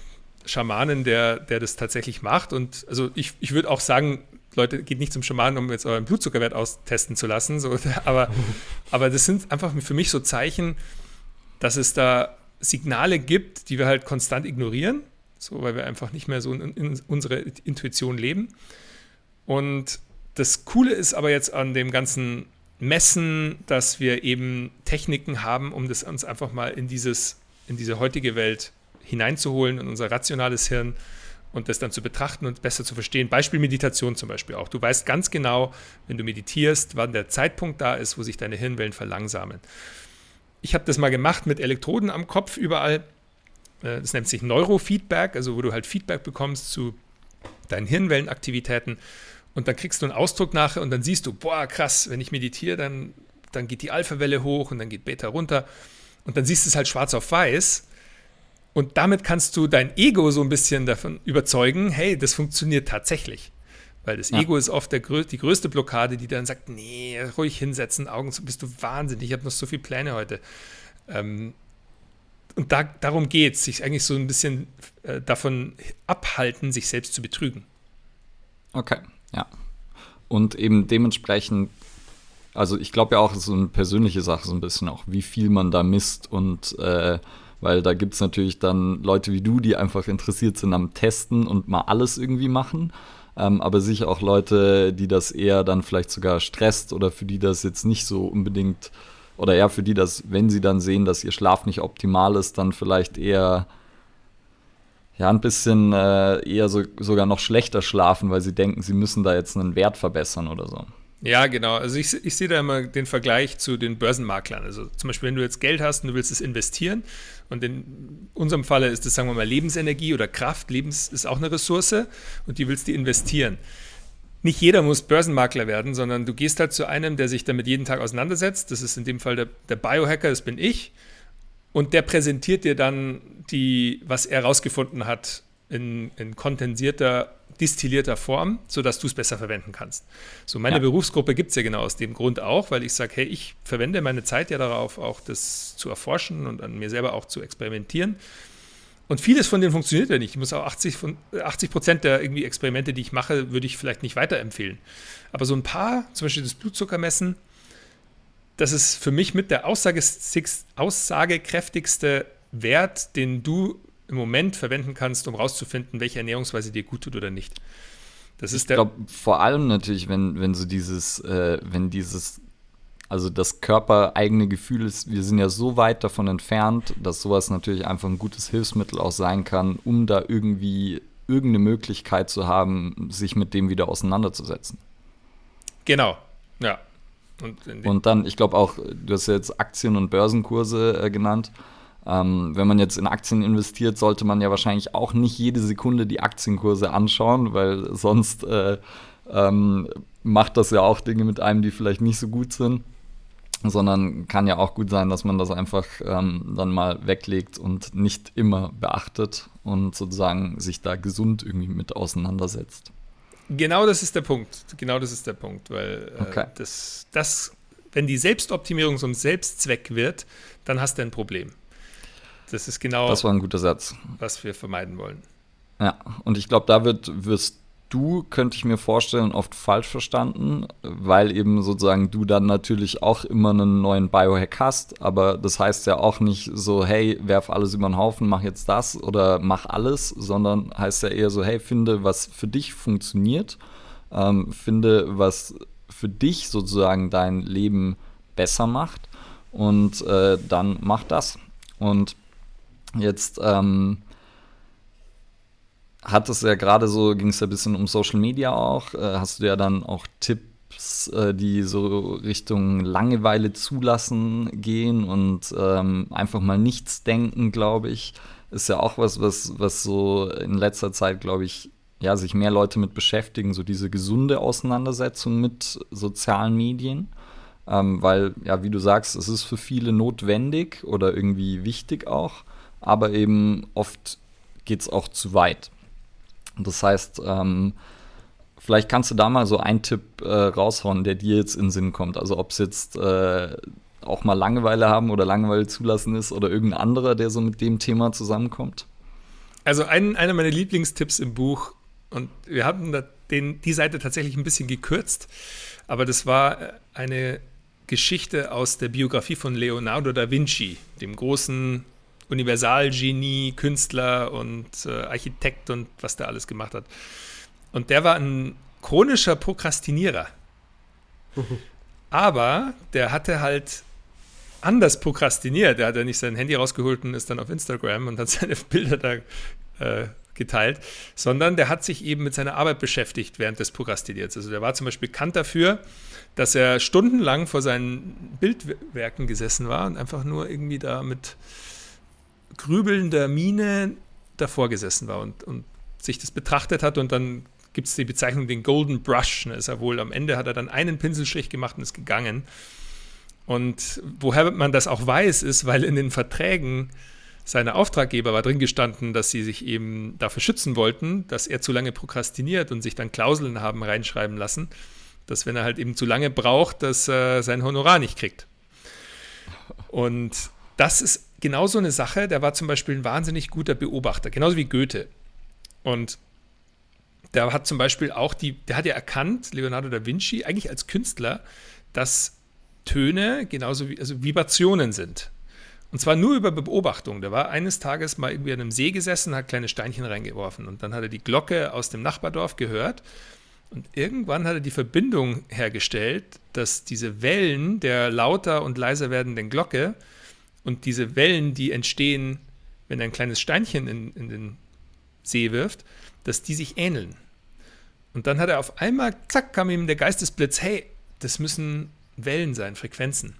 B: Schamanen, der, der das tatsächlich macht. Und also ich, ich würde auch sagen, Leute, geht nicht zum Schamanen, um jetzt euren Blutzuckerwert austesten zu lassen. So, aber, aber das sind einfach für mich so Zeichen, dass es da Signale gibt, die wir halt konstant ignorieren, so weil wir einfach nicht mehr so in, in unserer Intuition leben. Und das Coole ist aber jetzt an dem ganzen Messen, dass wir eben Techniken haben, um das uns einfach mal in dieses, in diese heutige Welt hineinzuholen, in unser rationales Hirn und das dann zu betrachten und besser zu verstehen. Beispiel Meditation zum Beispiel auch. Du weißt ganz genau, wenn du meditierst, wann der Zeitpunkt da ist, wo sich deine Hirnwellen verlangsamen. Ich habe das mal gemacht mit Elektroden am Kopf überall. Äh, Das nennt sich Neurofeedback, also wo du halt Feedback bekommst zu deinen Hirnwellenaktivitäten. Und dann kriegst du einen Ausdruck nachher und dann siehst du, boah, krass, wenn ich meditiere, dann, dann geht die Alpha-Welle hoch und dann geht Beta runter. Und dann siehst du es halt schwarz auf weiß. Und damit kannst du dein Ego so ein bisschen davon überzeugen, hey, das funktioniert tatsächlich. Weil das
A: Ja.
B: Ego ist oft der, die größte Blockade, die dann sagt, nee, ruhig hinsetzen, Augen zu, bist du wahnsinnig, ich habe noch so viele Pläne heute. Ähm, und da, darum geht es, sich eigentlich so ein bisschen äh, davon abhalten, sich selbst zu betrügen.
A: Okay, ja. Und eben dementsprechend, also ich glaube ja auch, es ist so eine persönliche Sache, so ein bisschen auch, wie viel man da misst und äh, weil da gibt es natürlich dann Leute wie du, die einfach interessiert sind am Testen und mal alles irgendwie machen. Ähm, aber sicher auch Leute, die das eher dann vielleicht sogar stresst oder für die das jetzt nicht so unbedingt oder ja, für die das, wenn sie dann sehen, dass ihr Schlaf nicht optimal ist, dann vielleicht eher ja, ein bisschen äh, eher so, sogar noch schlechter schlafen, weil sie denken, sie müssen da jetzt einen Wert verbessern oder so.
B: Ja, genau. Also ich, ich sehe da immer den Vergleich zu den Börsenmaklern. Also zum Beispiel, wenn du jetzt Geld hast und du willst es investieren und in unserem Falle ist es, sagen wir mal, Lebensenergie oder Kraft. Lebens ist auch eine Ressource und die willst du investieren. Nicht jeder muss Börsenmakler werden, sondern du gehst halt zu einem, der sich damit jeden Tag auseinandersetzt. Das ist in dem Fall der, der Biohacker, das bin ich. Und der präsentiert dir dann die, was er herausgefunden hat in, in kondensierter distillierter Form, sodass du es besser verwenden kannst. So, meine ja. Berufsgruppe gibt es ja genau aus dem Grund auch, weil ich sage, hey, ich verwende meine Zeit ja darauf, auch das zu erforschen und an mir selber auch zu experimentieren. Und vieles von denen funktioniert ja nicht. Ich muss auch 80 von 80 Prozent der irgendwie Experimente, die ich mache, würde ich vielleicht nicht weiterempfehlen. Aber so ein paar, zum Beispiel das Blutzuckermessen, das ist für mich mit der aussagekräftigste Wert, den du im Moment verwenden kannst, um rauszufinden, welche Ernährungsweise dir gut tut oder nicht.
A: Das ist ich glaube, vor allem natürlich, wenn, wenn so dieses, äh, wenn dieses, also das körpereigene Gefühl ist, wir sind ja so weit davon entfernt, dass sowas natürlich einfach ein gutes Hilfsmittel auch sein kann, um da irgendwie irgendeine Möglichkeit zu haben, sich mit dem wieder auseinanderzusetzen.
B: Genau, ja.
A: Und, und dann, ich glaube auch, du hast ja jetzt Aktien- und Börsenkurse äh, genannt. Ähm, wenn man jetzt in Aktien investiert, sollte man ja wahrscheinlich auch nicht jede Sekunde die Aktienkurse anschauen, weil sonst äh, ähm, macht das ja auch Dinge mit einem, die vielleicht nicht so gut sind. Sondern kann ja auch gut sein, dass man das einfach ähm, dann mal weglegt und nicht immer beachtet und sozusagen sich da gesund irgendwie mit auseinandersetzt.
B: Genau das ist der Punkt. Genau das ist der Punkt, weil äh, okay. das, das, wenn die Selbstoptimierung zum Selbstzweck wird, dann hast du ein Problem. Das ist genau
A: das war ein guter Satz.
B: was wir vermeiden wollen.
A: Ja, und ich glaube, da wird, wirst du, könnte ich mir vorstellen, oft falsch verstanden, weil eben sozusagen du dann natürlich auch immer einen neuen Biohack hast, aber das heißt ja auch nicht so, hey, werf alles über den Haufen, mach jetzt das oder mach alles, sondern heißt ja eher so, hey, finde, was für dich funktioniert, ähm, finde, was für dich sozusagen dein Leben besser macht und äh, dann mach das. Und Jetzt ähm, hat es ja gerade so, ging es ja ein bisschen um Social Media auch. Äh, hast du ja dann auch Tipps, äh, die so Richtung Langeweile zulassen gehen und ähm, einfach mal nichts denken, glaube ich. Ist ja auch was, was, was so in letzter Zeit, glaube ich, ja, sich mehr Leute mit beschäftigen, so diese gesunde Auseinandersetzung mit sozialen Medien. Ähm, weil, ja, wie du sagst, es ist für viele notwendig oder irgendwie wichtig auch aber eben oft geht es auch zu weit. Das heißt, ähm, vielleicht kannst du da mal so einen Tipp äh, raushauen, der dir jetzt in den Sinn kommt. Also ob es jetzt äh, auch mal Langeweile haben oder Langeweile zulassen ist oder irgendein anderer, der so mit dem Thema zusammenkommt.
B: Also ein, einer meiner Lieblingstipps im Buch, und wir haben den, die Seite tatsächlich ein bisschen gekürzt, aber das war äh, eine Geschichte aus der Biografie von Leonardo da Vinci, dem großen Universalgenie, Künstler und äh, Architekt und was der alles gemacht hat. Und der war ein chronischer Prokrastinierer. Aber der hatte halt anders prokrastiniert. Der hat ja nicht sein Handy rausgeholt und ist dann auf Instagram und hat seine Bilder da äh, geteilt, sondern der hat sich eben mit seiner Arbeit beschäftigt während des Prokrastiniers. Also der war zum Beispiel bekannt dafür, dass er stundenlang vor seinen Bildwerken gesessen war und einfach nur irgendwie da mit grübelnder Miene davor gesessen war und, und sich das betrachtet hat und dann gibt es die Bezeichnung den Golden Brush. Ne, ist er wohl am Ende hat er dann einen Pinselstrich gemacht und ist gegangen. Und woher man das auch weiß, ist, weil in den Verträgen seiner Auftraggeber war drin gestanden, dass sie sich eben dafür schützen wollten, dass er zu lange prokrastiniert und sich dann Klauseln haben reinschreiben lassen, dass wenn er halt eben zu lange braucht, dass er sein Honorar nicht kriegt. Und das ist genau so eine Sache, der war zum Beispiel ein wahnsinnig guter Beobachter, genauso wie Goethe. Und der hat zum Beispiel auch die, der hat ja erkannt, Leonardo da Vinci, eigentlich als Künstler, dass Töne genauso wie, also Vibrationen sind. Und zwar nur über Beobachtung. Der war eines Tages mal irgendwie an einem See gesessen, hat kleine Steinchen reingeworfen und dann hat er die Glocke aus dem Nachbardorf gehört Und irgendwann hat er die Verbindung hergestellt, dass diese Wellen der lauter und leiser werdenden Glocke und diese Wellen, die entstehen, wenn ein kleines Steinchen in, in den See wirft, dass die sich ähneln. Und dann hat er auf einmal, zack, kam ihm der Geistesblitz, hey, das müssen Wellen sein, Frequenzen.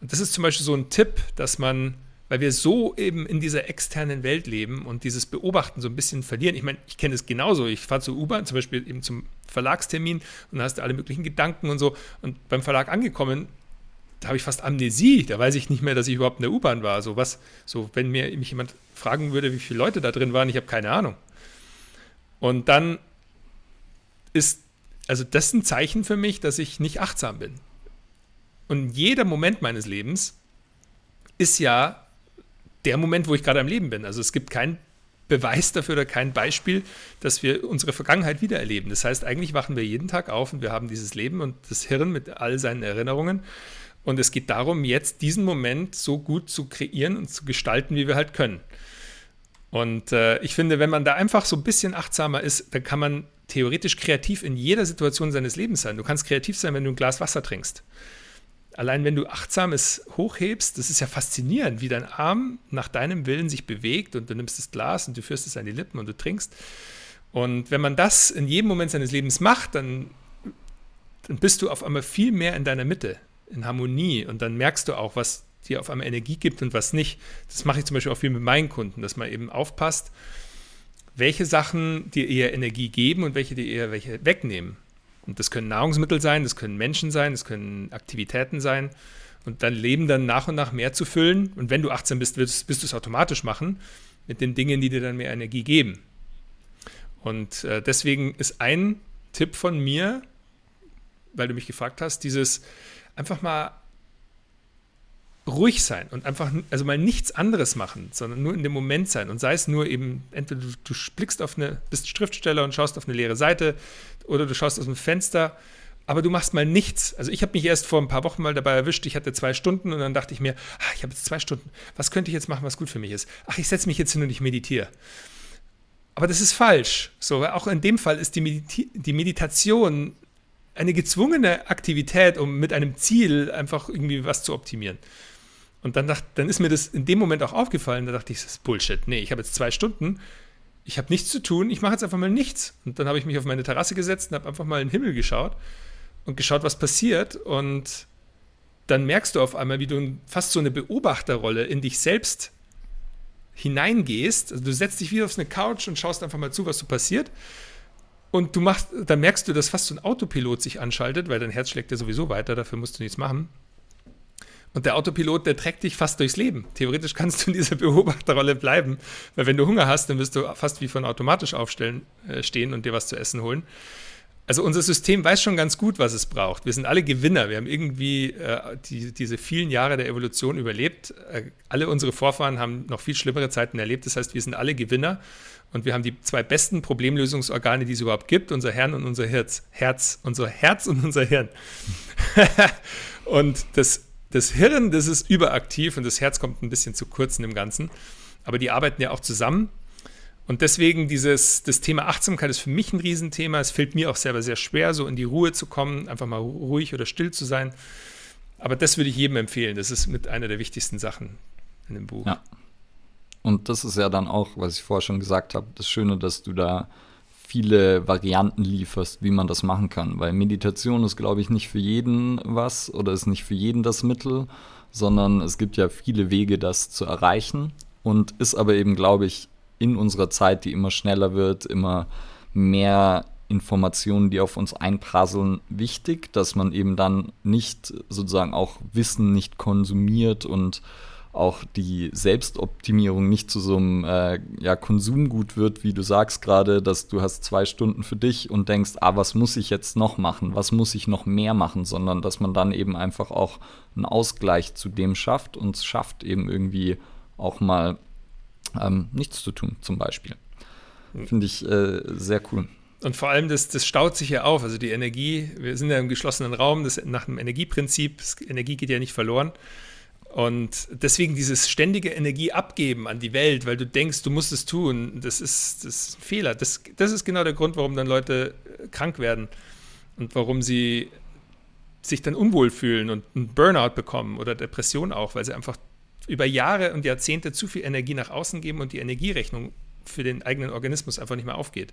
B: Und das ist zum Beispiel so ein Tipp, dass man, weil wir so eben in dieser externen Welt leben und dieses Beobachten so ein bisschen verlieren. Ich meine, ich kenne es genauso. Ich fahre zur U-Bahn, zum Beispiel eben zum Verlagstermin und da hast du alle möglichen Gedanken und so. Und beim Verlag angekommen, da habe ich fast Amnesie. Da weiß ich nicht mehr, dass ich überhaupt in der U-Bahn war. So was, so wenn mir mich jemand fragen würde, wie viele Leute da drin waren, ich habe keine Ahnung. Und dann ist, also das ist ein Zeichen für mich, dass ich nicht achtsam bin. Und jeder Moment meines Lebens ist ja der Moment, wo ich gerade am Leben bin. Also es gibt keinen Beweis dafür oder kein Beispiel, dass wir unsere Vergangenheit wiedererleben. Das heißt, eigentlich wachen wir jeden Tag auf und wir haben dieses Leben und das Hirn mit all seinen Erinnerungen. Und es geht darum, jetzt diesen Moment so gut zu kreieren und zu gestalten, wie wir halt können. Und äh, ich finde, wenn man da einfach so ein bisschen achtsamer ist, dann kann man theoretisch kreativ in jeder Situation seines Lebens sein. Du kannst kreativ sein, wenn du ein Glas Wasser trinkst allein wenn du achtsam es hochhebst, das ist ja faszinierend, wie dein Arm nach deinem Willen sich bewegt und du nimmst das Glas und du führst es an die Lippen und du trinkst. Und wenn man das in jedem Moment seines Lebens macht, dann, dann bist du auf einmal viel mehr in deiner Mitte, in Harmonie und dann merkst du auch, was dir auf einmal Energie gibt und was nicht. Das mache ich zum Beispiel auch viel mit meinen Kunden, dass man eben aufpasst, welche Sachen dir eher Energie geben und welche dir eher welche wegnehmen. Und das können Nahrungsmittel sein, das können Menschen sein, das können Aktivitäten sein. Und dein Leben dann nach und nach mehr zu füllen. Und wenn du achtsam bist, wirst, wirst du es automatisch machen mit den Dingen, die dir dann mehr Energie geben. Und äh, deswegen ist ein Tipp von mir, weil du mich gefragt hast, dieses einfach mal ruhig sein und einfach, also mal nichts anderes machen, sondern nur in dem Moment sein. Und sei es nur eben, entweder du, du blickst auf eine, bist Schriftsteller und schaust auf eine leere Seite oder du schaust aus dem Fenster, aber du machst mal nichts. Also ich habe mich erst vor ein paar Wochen mal dabei erwischt, ich hatte zwei Stunden und dann dachte ich mir, ach, ich habe jetzt zwei Stunden, was könnte ich jetzt machen, was gut für mich ist? Ach, ich setze mich jetzt hin und ich meditiere. Aber das ist falsch. So, auch in dem Fall ist die, Medita die Meditation eine gezwungene Aktivität, um mit einem Ziel einfach irgendwie was zu optimieren. Und dann, dacht, dann ist mir das in dem Moment auch aufgefallen, da dachte ich, das ist Bullshit. Nee, ich habe jetzt zwei Stunden, ich habe nichts zu tun, ich mache jetzt einfach mal nichts. Und dann habe ich mich auf meine Terrasse gesetzt und habe einfach mal in den Himmel geschaut und geschaut, was passiert. Und dann merkst du auf einmal, wie du fast so eine Beobachterrolle in dich selbst hineingehst. Also du setzt dich wieder auf eine Couch und schaust einfach mal zu, was so passiert. Und du machst, dann merkst du, dass fast so ein Autopilot sich anschaltet, weil dein Herz schlägt ja sowieso weiter, dafür musst du nichts machen. Und der Autopilot, der trägt dich fast durchs Leben. Theoretisch kannst du in dieser Beobachterrolle bleiben, weil wenn du Hunger hast, dann wirst du fast wie von automatisch aufstellen, äh, stehen und dir was zu essen holen. Also unser System weiß schon ganz gut, was es braucht. Wir sind alle Gewinner. Wir haben irgendwie äh, die, diese vielen Jahre der Evolution überlebt. Äh, alle unsere Vorfahren haben noch viel schlimmere Zeiten erlebt. Das heißt, wir sind alle Gewinner und wir haben die zwei besten Problemlösungsorgane, die es überhaupt gibt: unser Herz und unser Herz. Herz, unser Herz und unser Hirn. und das das Hirn, das ist überaktiv und das Herz kommt ein bisschen zu kurz in dem Ganzen. Aber die arbeiten ja auch zusammen. Und deswegen dieses, das Thema Achtsamkeit ist für mich ein Riesenthema. Es fällt mir auch selber sehr schwer, so in die Ruhe zu kommen, einfach mal ruhig oder still zu sein. Aber das würde ich jedem empfehlen. Das ist mit einer der wichtigsten Sachen in dem Buch.
A: Ja. Und das ist ja dann auch, was ich vorher schon gesagt habe, das Schöne, dass du da viele Varianten lieferst, wie man das machen kann. Weil Meditation ist, glaube ich, nicht für jeden was oder ist nicht für jeden das Mittel, sondern es gibt ja viele Wege, das zu erreichen und ist aber eben, glaube ich, in unserer Zeit, die immer schneller wird, immer mehr Informationen, die auf uns einprasseln, wichtig, dass man eben dann nicht sozusagen auch Wissen nicht konsumiert und auch die Selbstoptimierung nicht zu so einem äh, ja, Konsumgut wird, wie du sagst gerade, dass du hast zwei Stunden für dich und denkst, ah, was muss ich jetzt noch machen, was muss ich noch mehr machen, sondern dass man dann eben einfach auch einen Ausgleich zu dem schafft und es schafft eben irgendwie auch mal ähm, nichts zu tun, zum Beispiel. Hm. Finde ich äh, sehr cool.
B: Und vor allem, das, das staut sich ja auf. Also die Energie, wir sind ja im geschlossenen Raum, das, nach dem Energieprinzip, Energie geht ja nicht verloren. Und deswegen dieses ständige Energie abgeben an die Welt, weil du denkst, du musst es tun, das ist, das ist ein Fehler. Das, das ist genau der Grund, warum dann Leute krank werden und warum sie sich dann unwohl fühlen und einen Burnout bekommen oder Depression auch, weil sie einfach über Jahre und Jahrzehnte zu viel Energie nach außen geben und die Energierechnung für den eigenen Organismus einfach nicht mehr aufgeht.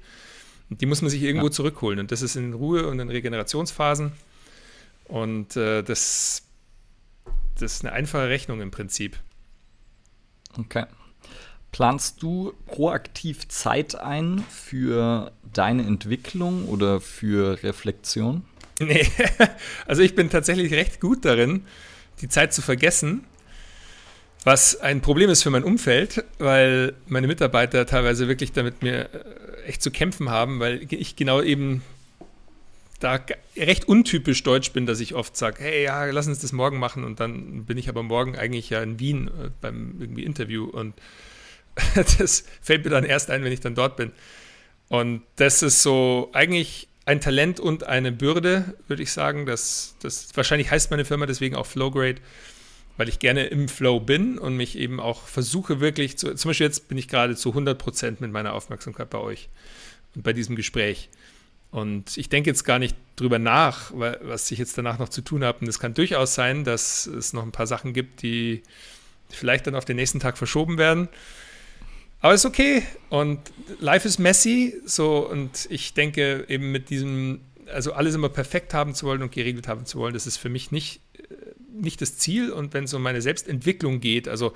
B: Und die muss man sich irgendwo ja. zurückholen. Und das ist in Ruhe und in Regenerationsphasen. Und äh, das, das ist eine einfache Rechnung im Prinzip.
A: Okay. Planst du proaktiv Zeit ein für deine Entwicklung oder für Reflexion?
B: Nee, also ich bin tatsächlich recht gut darin, die Zeit zu vergessen, was ein Problem ist für mein Umfeld, weil meine Mitarbeiter teilweise wirklich damit mir äh, echt zu kämpfen haben, weil ich genau eben da recht untypisch deutsch bin, dass ich oft sage, hey, ja, lass uns das morgen machen und dann bin ich aber morgen eigentlich ja in Wien äh, beim irgendwie Interview und das fällt mir dann erst ein, wenn ich dann dort bin. Und das ist so eigentlich ein Talent und eine Bürde, würde ich sagen. Das, das wahrscheinlich heißt meine Firma deswegen auch Flowgrade, weil ich gerne im Flow bin und mich eben auch versuche wirklich zu, zum Beispiel jetzt bin ich gerade zu 100 Prozent mit meiner Aufmerksamkeit bei euch und bei diesem Gespräch. Und ich denke jetzt gar nicht drüber nach, was ich jetzt danach noch zu tun habe. Und es kann durchaus sein, dass es noch ein paar Sachen gibt, die vielleicht dann auf den nächsten Tag verschoben werden. Aber ist okay und life is messy, so und ich denke eben mit diesem, also alles immer perfekt haben zu wollen und geregelt haben zu wollen, das ist für mich nicht, äh, nicht das Ziel. Und wenn es um meine Selbstentwicklung geht, also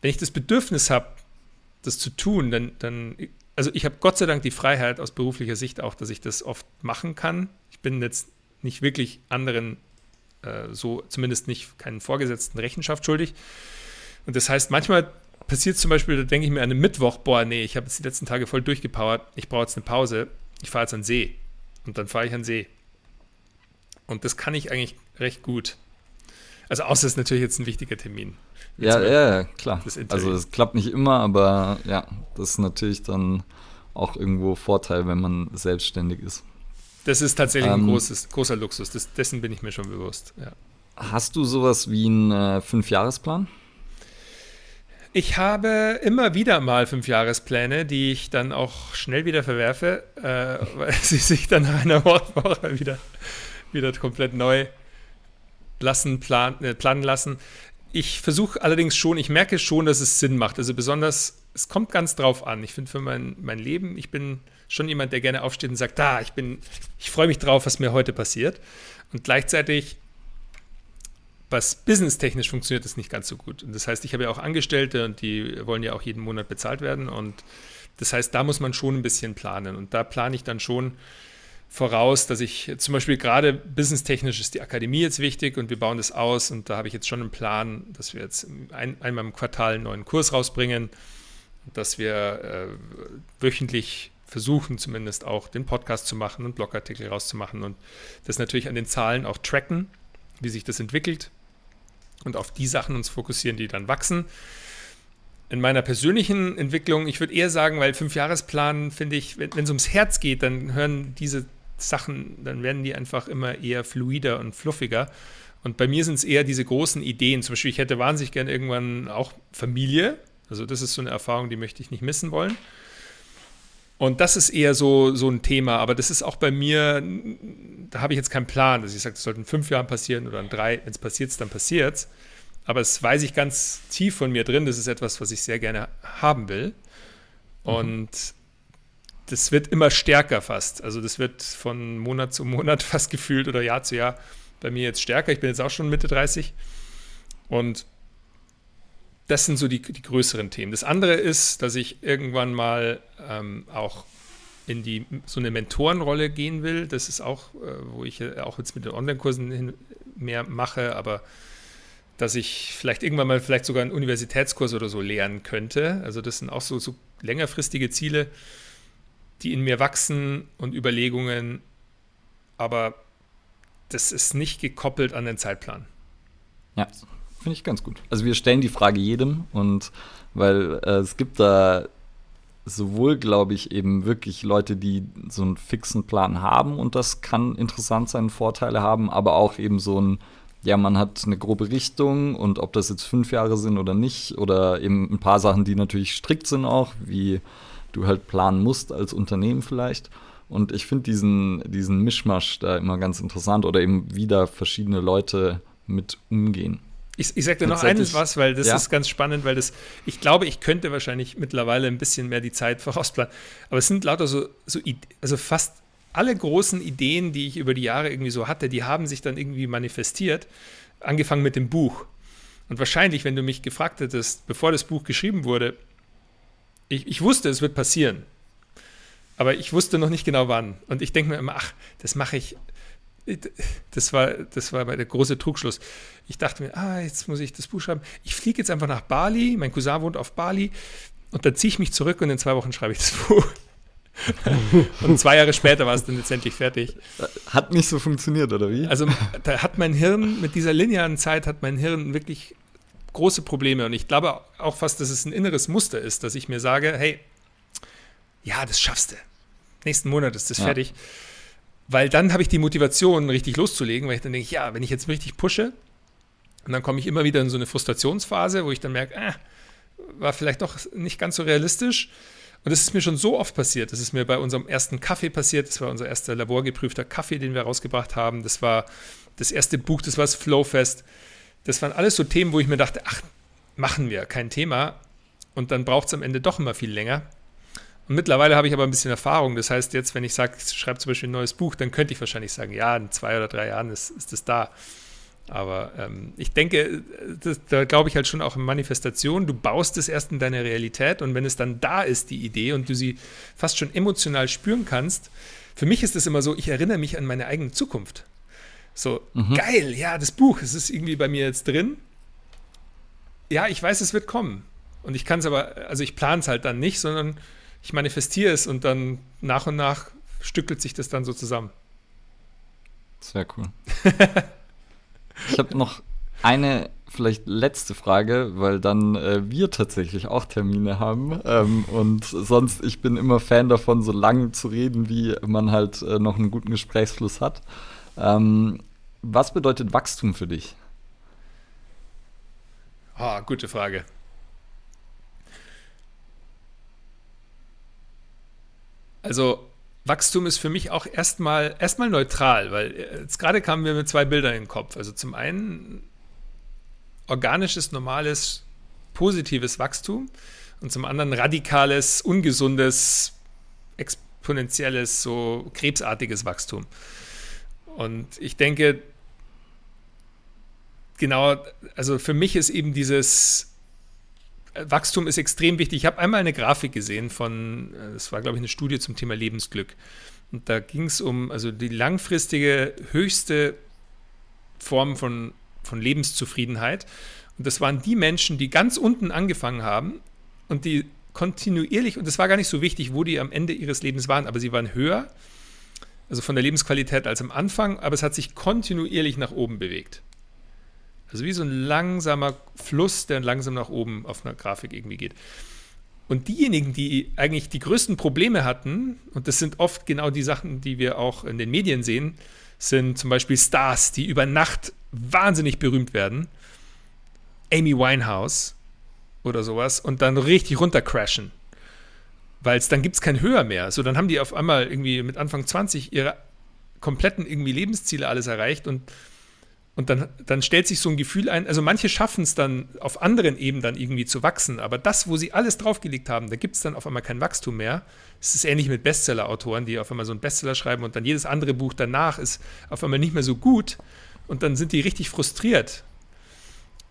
B: wenn ich das Bedürfnis habe, das zu tun, dann, dann also ich habe Gott sei Dank die Freiheit aus beruflicher Sicht auch, dass ich das oft machen kann. Ich bin jetzt nicht wirklich anderen äh, so, zumindest nicht keinen Vorgesetzten Rechenschaft schuldig. Und das heißt, manchmal passiert zum Beispiel, da denke ich mir an einem Mittwoch, boah, nee, ich habe jetzt die letzten Tage voll durchgepowert, ich brauche jetzt eine Pause, ich fahre jetzt an See. Und dann fahre ich an See. Und das kann ich eigentlich recht gut. Also außer es ist natürlich jetzt ein wichtiger Termin.
A: Ja, ja, ja, klar. Also es klappt nicht immer, aber ja, das ist natürlich dann auch irgendwo Vorteil, wenn man selbstständig ist.
B: Das ist tatsächlich ähm, ein großes, großer Luxus. Das, dessen bin ich mir schon bewusst. Ja.
A: Hast du sowas wie einen äh, Fünfjahresplan?
B: Ich habe immer wieder mal Fünfjahrespläne, die ich dann auch schnell wieder verwerfe, äh, weil sie sich dann nach einer Woche wieder, wieder komplett neu lassen, plan, äh, planen lassen. Ich versuche allerdings schon, ich merke schon, dass es Sinn macht. Also besonders, es kommt ganz drauf an. Ich finde für mein, mein Leben, ich bin schon jemand, der gerne aufsteht und sagt, da, ich bin, ich freue mich drauf, was mir heute passiert. Und gleichzeitig was businesstechnisch funktioniert das nicht ganz so gut. Und das heißt, ich habe ja auch Angestellte und die wollen ja auch jeden Monat bezahlt werden. Und das heißt, da muss man schon ein bisschen planen. Und da plane ich dann schon voraus, dass ich zum Beispiel gerade businesstechnisch ist die Akademie jetzt wichtig und wir bauen das aus. Und da habe ich jetzt schon einen Plan, dass wir jetzt ein, einmal im Quartal einen neuen Kurs rausbringen, dass wir äh, wöchentlich versuchen zumindest auch den Podcast zu machen und Blogartikel rauszumachen und das natürlich an den Zahlen auch tracken, wie sich das entwickelt und auf die Sachen uns fokussieren, die dann wachsen. In meiner persönlichen Entwicklung, ich würde eher sagen, weil Fünfjahresplan, finde ich, wenn es ums Herz geht, dann hören diese Sachen, dann werden die einfach immer eher fluider und fluffiger. Und bei mir sind es eher diese großen Ideen. Zum Beispiel, ich hätte wahnsinnig gerne irgendwann auch Familie. Also das ist so eine Erfahrung, die möchte ich nicht missen wollen. Und das ist eher so, so ein Thema, aber das ist auch bei mir, da habe ich jetzt keinen Plan, dass ich sage, das sollte in fünf Jahren passieren oder in drei, wenn es passiert, dann passiert es. Aber es weiß ich ganz tief von mir drin, das ist etwas, was ich sehr gerne haben will. Mhm. Und das wird immer stärker fast. Also das wird von Monat zu Monat fast gefühlt oder Jahr zu Jahr bei mir jetzt stärker. Ich bin jetzt auch schon Mitte 30. Und das sind so die, die größeren Themen. Das andere ist, dass ich irgendwann mal ähm, auch in die so eine Mentorenrolle gehen will. Das ist auch, äh, wo ich auch jetzt mit den Online-Kursen mehr mache, aber dass ich vielleicht irgendwann mal vielleicht sogar einen Universitätskurs oder so lehren könnte. Also das sind auch so, so längerfristige Ziele, die in mir wachsen und Überlegungen, aber das ist nicht gekoppelt an den Zeitplan.
A: Ja. Finde ich ganz gut. Also wir stellen die Frage jedem und weil äh, es gibt da sowohl, glaube ich, eben wirklich Leute, die so einen fixen Plan haben und das kann interessant sein, Vorteile haben, aber auch eben so ein, ja, man hat eine grobe Richtung und ob das jetzt fünf Jahre sind oder nicht oder eben ein paar Sachen, die natürlich strikt sind auch, wie du halt planen musst als Unternehmen vielleicht. Und ich finde diesen, diesen Mischmasch da immer ganz interessant oder eben wie da verschiedene Leute mit umgehen.
B: Ich, ich sag dir noch eines was, weil das ja. ist ganz spannend, weil das, ich glaube, ich könnte wahrscheinlich mittlerweile ein bisschen mehr die Zeit vorausplanen. Aber es sind lauter so, so also fast alle großen Ideen, die ich über die Jahre irgendwie so hatte, die haben sich dann irgendwie manifestiert, angefangen mit dem Buch. Und wahrscheinlich, wenn du mich gefragt hättest, bevor das Buch geschrieben wurde, ich, ich wusste, es wird passieren. Aber ich wusste noch nicht genau wann. Und ich denke mir immer, ach, das mache ich. Das war, das war der große Trugschluss. Ich dachte mir, ah, jetzt muss ich das Buch schreiben. Ich fliege jetzt einfach nach Bali. Mein Cousin wohnt auf Bali. Und dann ziehe ich mich zurück und in zwei Wochen schreibe ich das Buch. und zwei Jahre später war es dann letztendlich fertig.
A: Hat nicht so funktioniert, oder wie?
B: Also da hat mein Hirn, mit dieser linearen Zeit hat mein Hirn wirklich große Probleme. Und ich glaube auch fast, dass es ein inneres Muster ist, dass ich mir sage, hey, ja, das schaffst du. Nächsten Monat ist das ja. fertig. Weil dann habe ich die Motivation, richtig loszulegen, weil ich dann denke, ja, wenn ich jetzt richtig pushe, und dann komme ich immer wieder in so eine Frustrationsphase, wo ich dann merke, äh, war vielleicht doch nicht ganz so realistisch. Und das ist mir schon so oft passiert. Das ist mir bei unserem ersten Kaffee passiert. Das war unser erster laborgeprüfter Kaffee, den wir rausgebracht haben. Das war das erste Buch, das war das Flowfest. Das waren alles so Themen, wo ich mir dachte, ach, machen wir, kein Thema. Und dann braucht es am Ende doch immer viel länger. Und mittlerweile habe ich aber ein bisschen Erfahrung. Das heißt, jetzt, wenn ich sage, ich schreibe zum Beispiel ein neues Buch, dann könnte ich wahrscheinlich sagen, ja, in zwei oder drei Jahren ist, ist das da. Aber ähm, ich denke, das, da glaube ich halt schon auch in Manifestation. Du baust es erst in deine Realität und wenn es dann da ist, die Idee, und du sie fast schon emotional spüren kannst, für mich ist es immer so, ich erinnere mich an meine eigene Zukunft. So, mhm. geil, ja, das Buch, es ist irgendwie bei mir jetzt drin. Ja, ich weiß, es wird kommen. Und ich kann es aber, also ich plane es halt dann nicht, sondern ich manifestiere es und dann nach und nach stückelt sich das dann so zusammen.
A: Sehr cool. Ich habe noch eine vielleicht letzte Frage, weil dann äh, wir tatsächlich auch Termine haben. Ähm, und sonst, ich bin immer Fan davon, so lang zu reden, wie man halt äh, noch einen guten Gesprächsfluss hat. Ähm, was bedeutet Wachstum für dich?
B: Ah, gute Frage. Also Wachstum ist für mich auch erstmal erstmal neutral, weil äh, jetzt gerade kamen wir mit zwei Bildern in den Kopf. Also zum einen organisches, normales, positives Wachstum und zum anderen radikales, ungesundes, exponentielles, so krebsartiges Wachstum. Und ich denke, genau, also für mich ist eben dieses Wachstum ist extrem wichtig. Ich habe einmal eine Grafik gesehen von, äh, das war glaube ich eine Studie zum Thema Lebensglück. Und da ging es um also die langfristige höchste Form von, von Lebenszufriedenheit. Und das waren die Menschen, die ganz unten angefangen haben und die kontinuierlich, und das war gar nicht so wichtig, wo die am Ende ihres Lebens waren, aber sie waren höher, also von der Lebensqualität als am Anfang, aber es hat sich kontinuierlich nach oben bewegt. Also wie so ein langsamer Fluss, der langsam nach oben auf einer Grafik irgendwie geht. Und diejenigen, die eigentlich die größten Probleme hatten, und das sind oft genau die Sachen, die wir auch in den Medien sehen, sind zum Beispiel Stars, die über Nacht wahnsinnig berühmt werden. Amy Winehouse oder sowas und dann richtig runtercrashen. Weil es dann gibt es kein Höher mehr. So, dann haben die auf einmal irgendwie mit Anfang 20 ihre kompletten irgendwie Lebensziele alles erreicht und und dann, dann stellt sich so ein Gefühl ein, also manche schaffen es dann auf anderen Ebenen dann irgendwie zu wachsen, aber das, wo sie alles draufgelegt haben, da gibt es dann auf einmal kein Wachstum mehr. Es ist ähnlich mit Bestseller-Autoren, die auf einmal so einen Bestseller schreiben und dann jedes andere Buch danach ist auf einmal nicht mehr so gut und dann sind die richtig frustriert,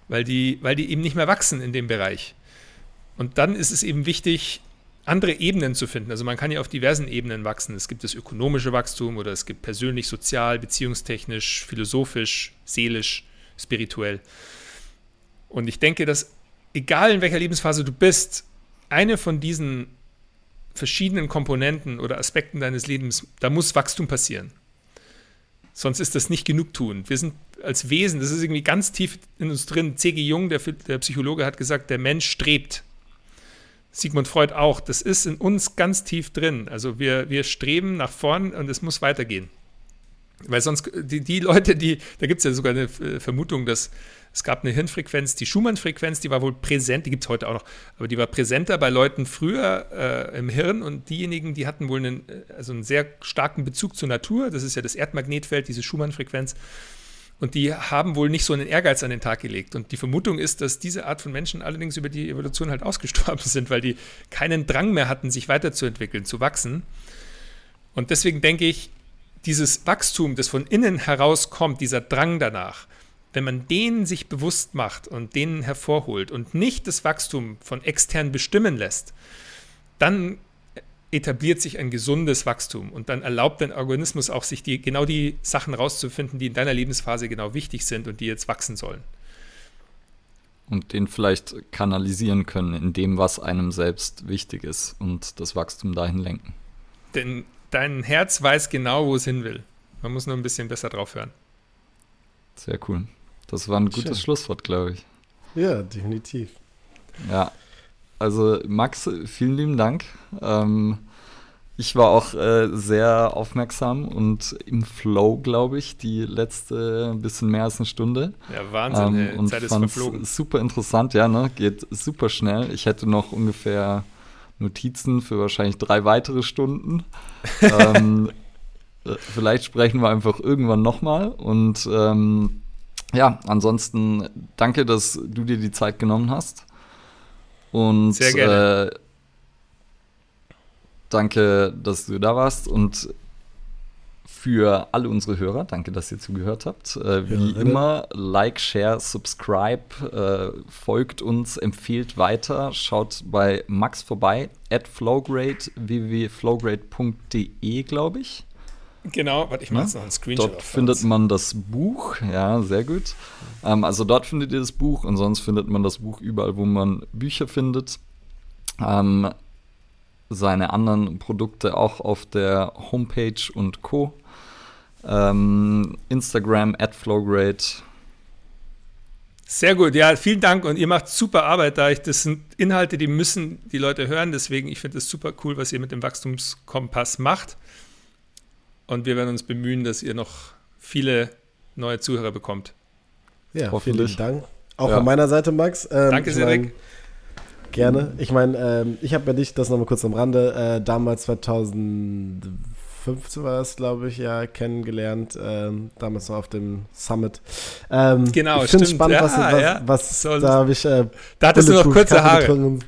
B: weil die, weil die eben nicht mehr wachsen in dem Bereich. Und dann ist es eben wichtig, andere Ebenen zu finden. Also man kann ja auf diversen Ebenen wachsen. Es gibt das ökonomische Wachstum oder es gibt persönlich, sozial, beziehungstechnisch, philosophisch, seelisch, spirituell. Und ich denke, dass egal in welcher Lebensphase du bist, eine von diesen verschiedenen Komponenten oder Aspekten deines Lebens, da muss Wachstum passieren. Sonst ist das nicht genug tun. Wir sind als Wesen, das ist irgendwie ganz tief in uns drin. C.G. Jung, der, der Psychologe, hat gesagt, der Mensch strebt Sigmund Freud auch, das ist in uns ganz tief drin. Also wir, wir streben nach vorn und es muss weitergehen. Weil sonst, die, die Leute, die, da gibt es ja sogar eine Vermutung, dass es gab eine Hirnfrequenz, die Schumann-Frequenz, die war wohl präsent, die gibt es heute auch noch, aber die war präsenter bei Leuten früher äh, im Hirn und diejenigen, die hatten wohl einen, äh, also einen sehr starken Bezug zur Natur, das ist ja das Erdmagnetfeld, diese Schumann-Frequenz, und die haben wohl nicht so einen Ehrgeiz an den Tag gelegt. Und die Vermutung ist, dass diese Art von Menschen allerdings über die Evolution halt ausgestorben sind, weil die keinen Drang mehr hatten, sich weiterzuentwickeln, zu wachsen. Und deswegen denke ich, dieses Wachstum, das von innen herauskommt, dieser Drang danach, wenn man den sich bewusst macht und den hervorholt und nicht das Wachstum von extern bestimmen lässt, dann etabliert sich ein gesundes Wachstum und dann erlaubt dein Organismus auch, sich die, genau die Sachen rauszufinden, die in deiner Lebensphase genau wichtig sind und die jetzt wachsen sollen.
A: Und den vielleicht kanalisieren können in dem, was einem selbst wichtig ist und das Wachstum dahin lenken.
B: Denn dein Herz weiß genau, wo es hin will. Man muss nur ein bisschen besser drauf hören.
A: Sehr cool. Das war ein gutes Schön. Schlusswort, glaube ich.
C: Ja, definitiv.
A: Ja. Also, Max, vielen lieben Dank. Ähm, ich war auch äh, sehr aufmerksam und im Flow, glaube ich, die letzte bisschen mehr als eine Stunde.
B: Ja, Wahnsinn,
A: ähm, und Zeit ist verflogen. Super interessant, ja, ne? Geht super schnell. Ich hätte noch ungefähr Notizen für wahrscheinlich drei weitere Stunden. ähm, äh, vielleicht sprechen wir einfach irgendwann nochmal und ähm, ja, ansonsten danke, dass du dir die Zeit genommen hast. Und
B: Sehr gerne.
A: Äh, danke, dass du da warst. Und für alle unsere Hörer, danke, dass ihr zugehört habt. Äh, wie ja, immer, like, share, subscribe, äh, folgt uns, empfehlt weiter, schaut bei Max vorbei, at flowgrade, www.flowgrade.de, glaube ich.
B: Genau, warte, ich mache jetzt noch einen Screenshot.
A: Dort findet man das Buch, ja, sehr gut. Ähm, also dort findet ihr das Buch und sonst findet man das Buch überall, wo man Bücher findet. Ähm, seine anderen Produkte auch auf der Homepage und Co. Ähm, Instagram at Flowgrade.
B: Sehr gut, ja, vielen Dank und ihr macht super Arbeit da. Ich, das sind Inhalte, die müssen die Leute hören, deswegen ich finde es super cool, was ihr mit dem Wachstumskompass macht. Und wir werden uns bemühen, dass ihr noch viele neue Zuhörer bekommt.
C: Ja, vielen Dank. Auch ja. von meiner Seite, Max.
B: Ähm, Danke, Cedric.
C: Gerne. Ich meine, ähm, ich habe ja dich, das nochmal kurz am Rande, äh, damals 2015 war das, glaube ich, ja, kennengelernt, ähm, damals noch auf dem Summit.
B: Ähm, genau,
C: ich finde es spannend, ja, was, was, ja. was da habe ich. Äh,
B: da hattest du noch kurze Haare. Getrunken.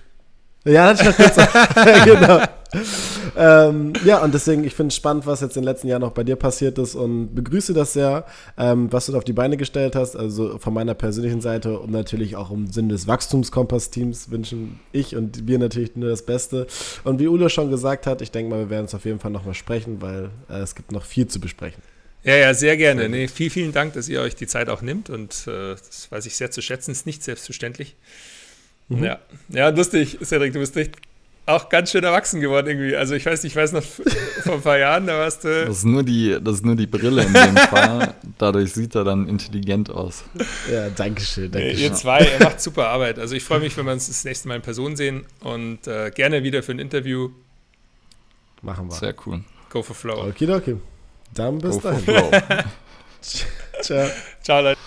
C: Ja, hatte ich noch kurze Haare, genau ähm, ja, und deswegen, ich finde es spannend, was jetzt in den letzten Jahren auch bei dir passiert ist und begrüße das sehr, ähm, was du da auf die Beine gestellt hast. Also von meiner persönlichen Seite und natürlich auch im Sinne des Wachstumskompass-Teams wünschen ich und wir natürlich nur das Beste. Und wie Ulo schon gesagt hat, ich denke mal, wir werden es auf jeden Fall nochmal sprechen, weil äh, es gibt noch viel zu besprechen.
B: Ja, ja, sehr gerne. Nee, vielen, vielen Dank, dass ihr euch die Zeit auch nimmt und äh, das weiß ich sehr zu schätzen, ist nicht selbstverständlich. Mhm. Ja. ja, lustig, Cedric, du bist echt auch ganz schön erwachsen geworden irgendwie. Also ich weiß nicht, ich weiß noch vor ein paar Jahren, da warst du.
A: Das ist nur die, das ist nur die Brille in dem Fall. Dadurch sieht er dann intelligent aus.
C: Ja, danke schön. Danke
B: ihr zwei, ihr macht super Arbeit. Also ich freue mich, wenn wir uns das nächste Mal in Person sehen und äh, gerne wieder für ein Interview.
C: Machen wir.
A: Sehr cool.
B: Go for Flow.
C: Okay, okay. Dann bis Go dahin. For flow.
B: Ciao. Ciao, Leute.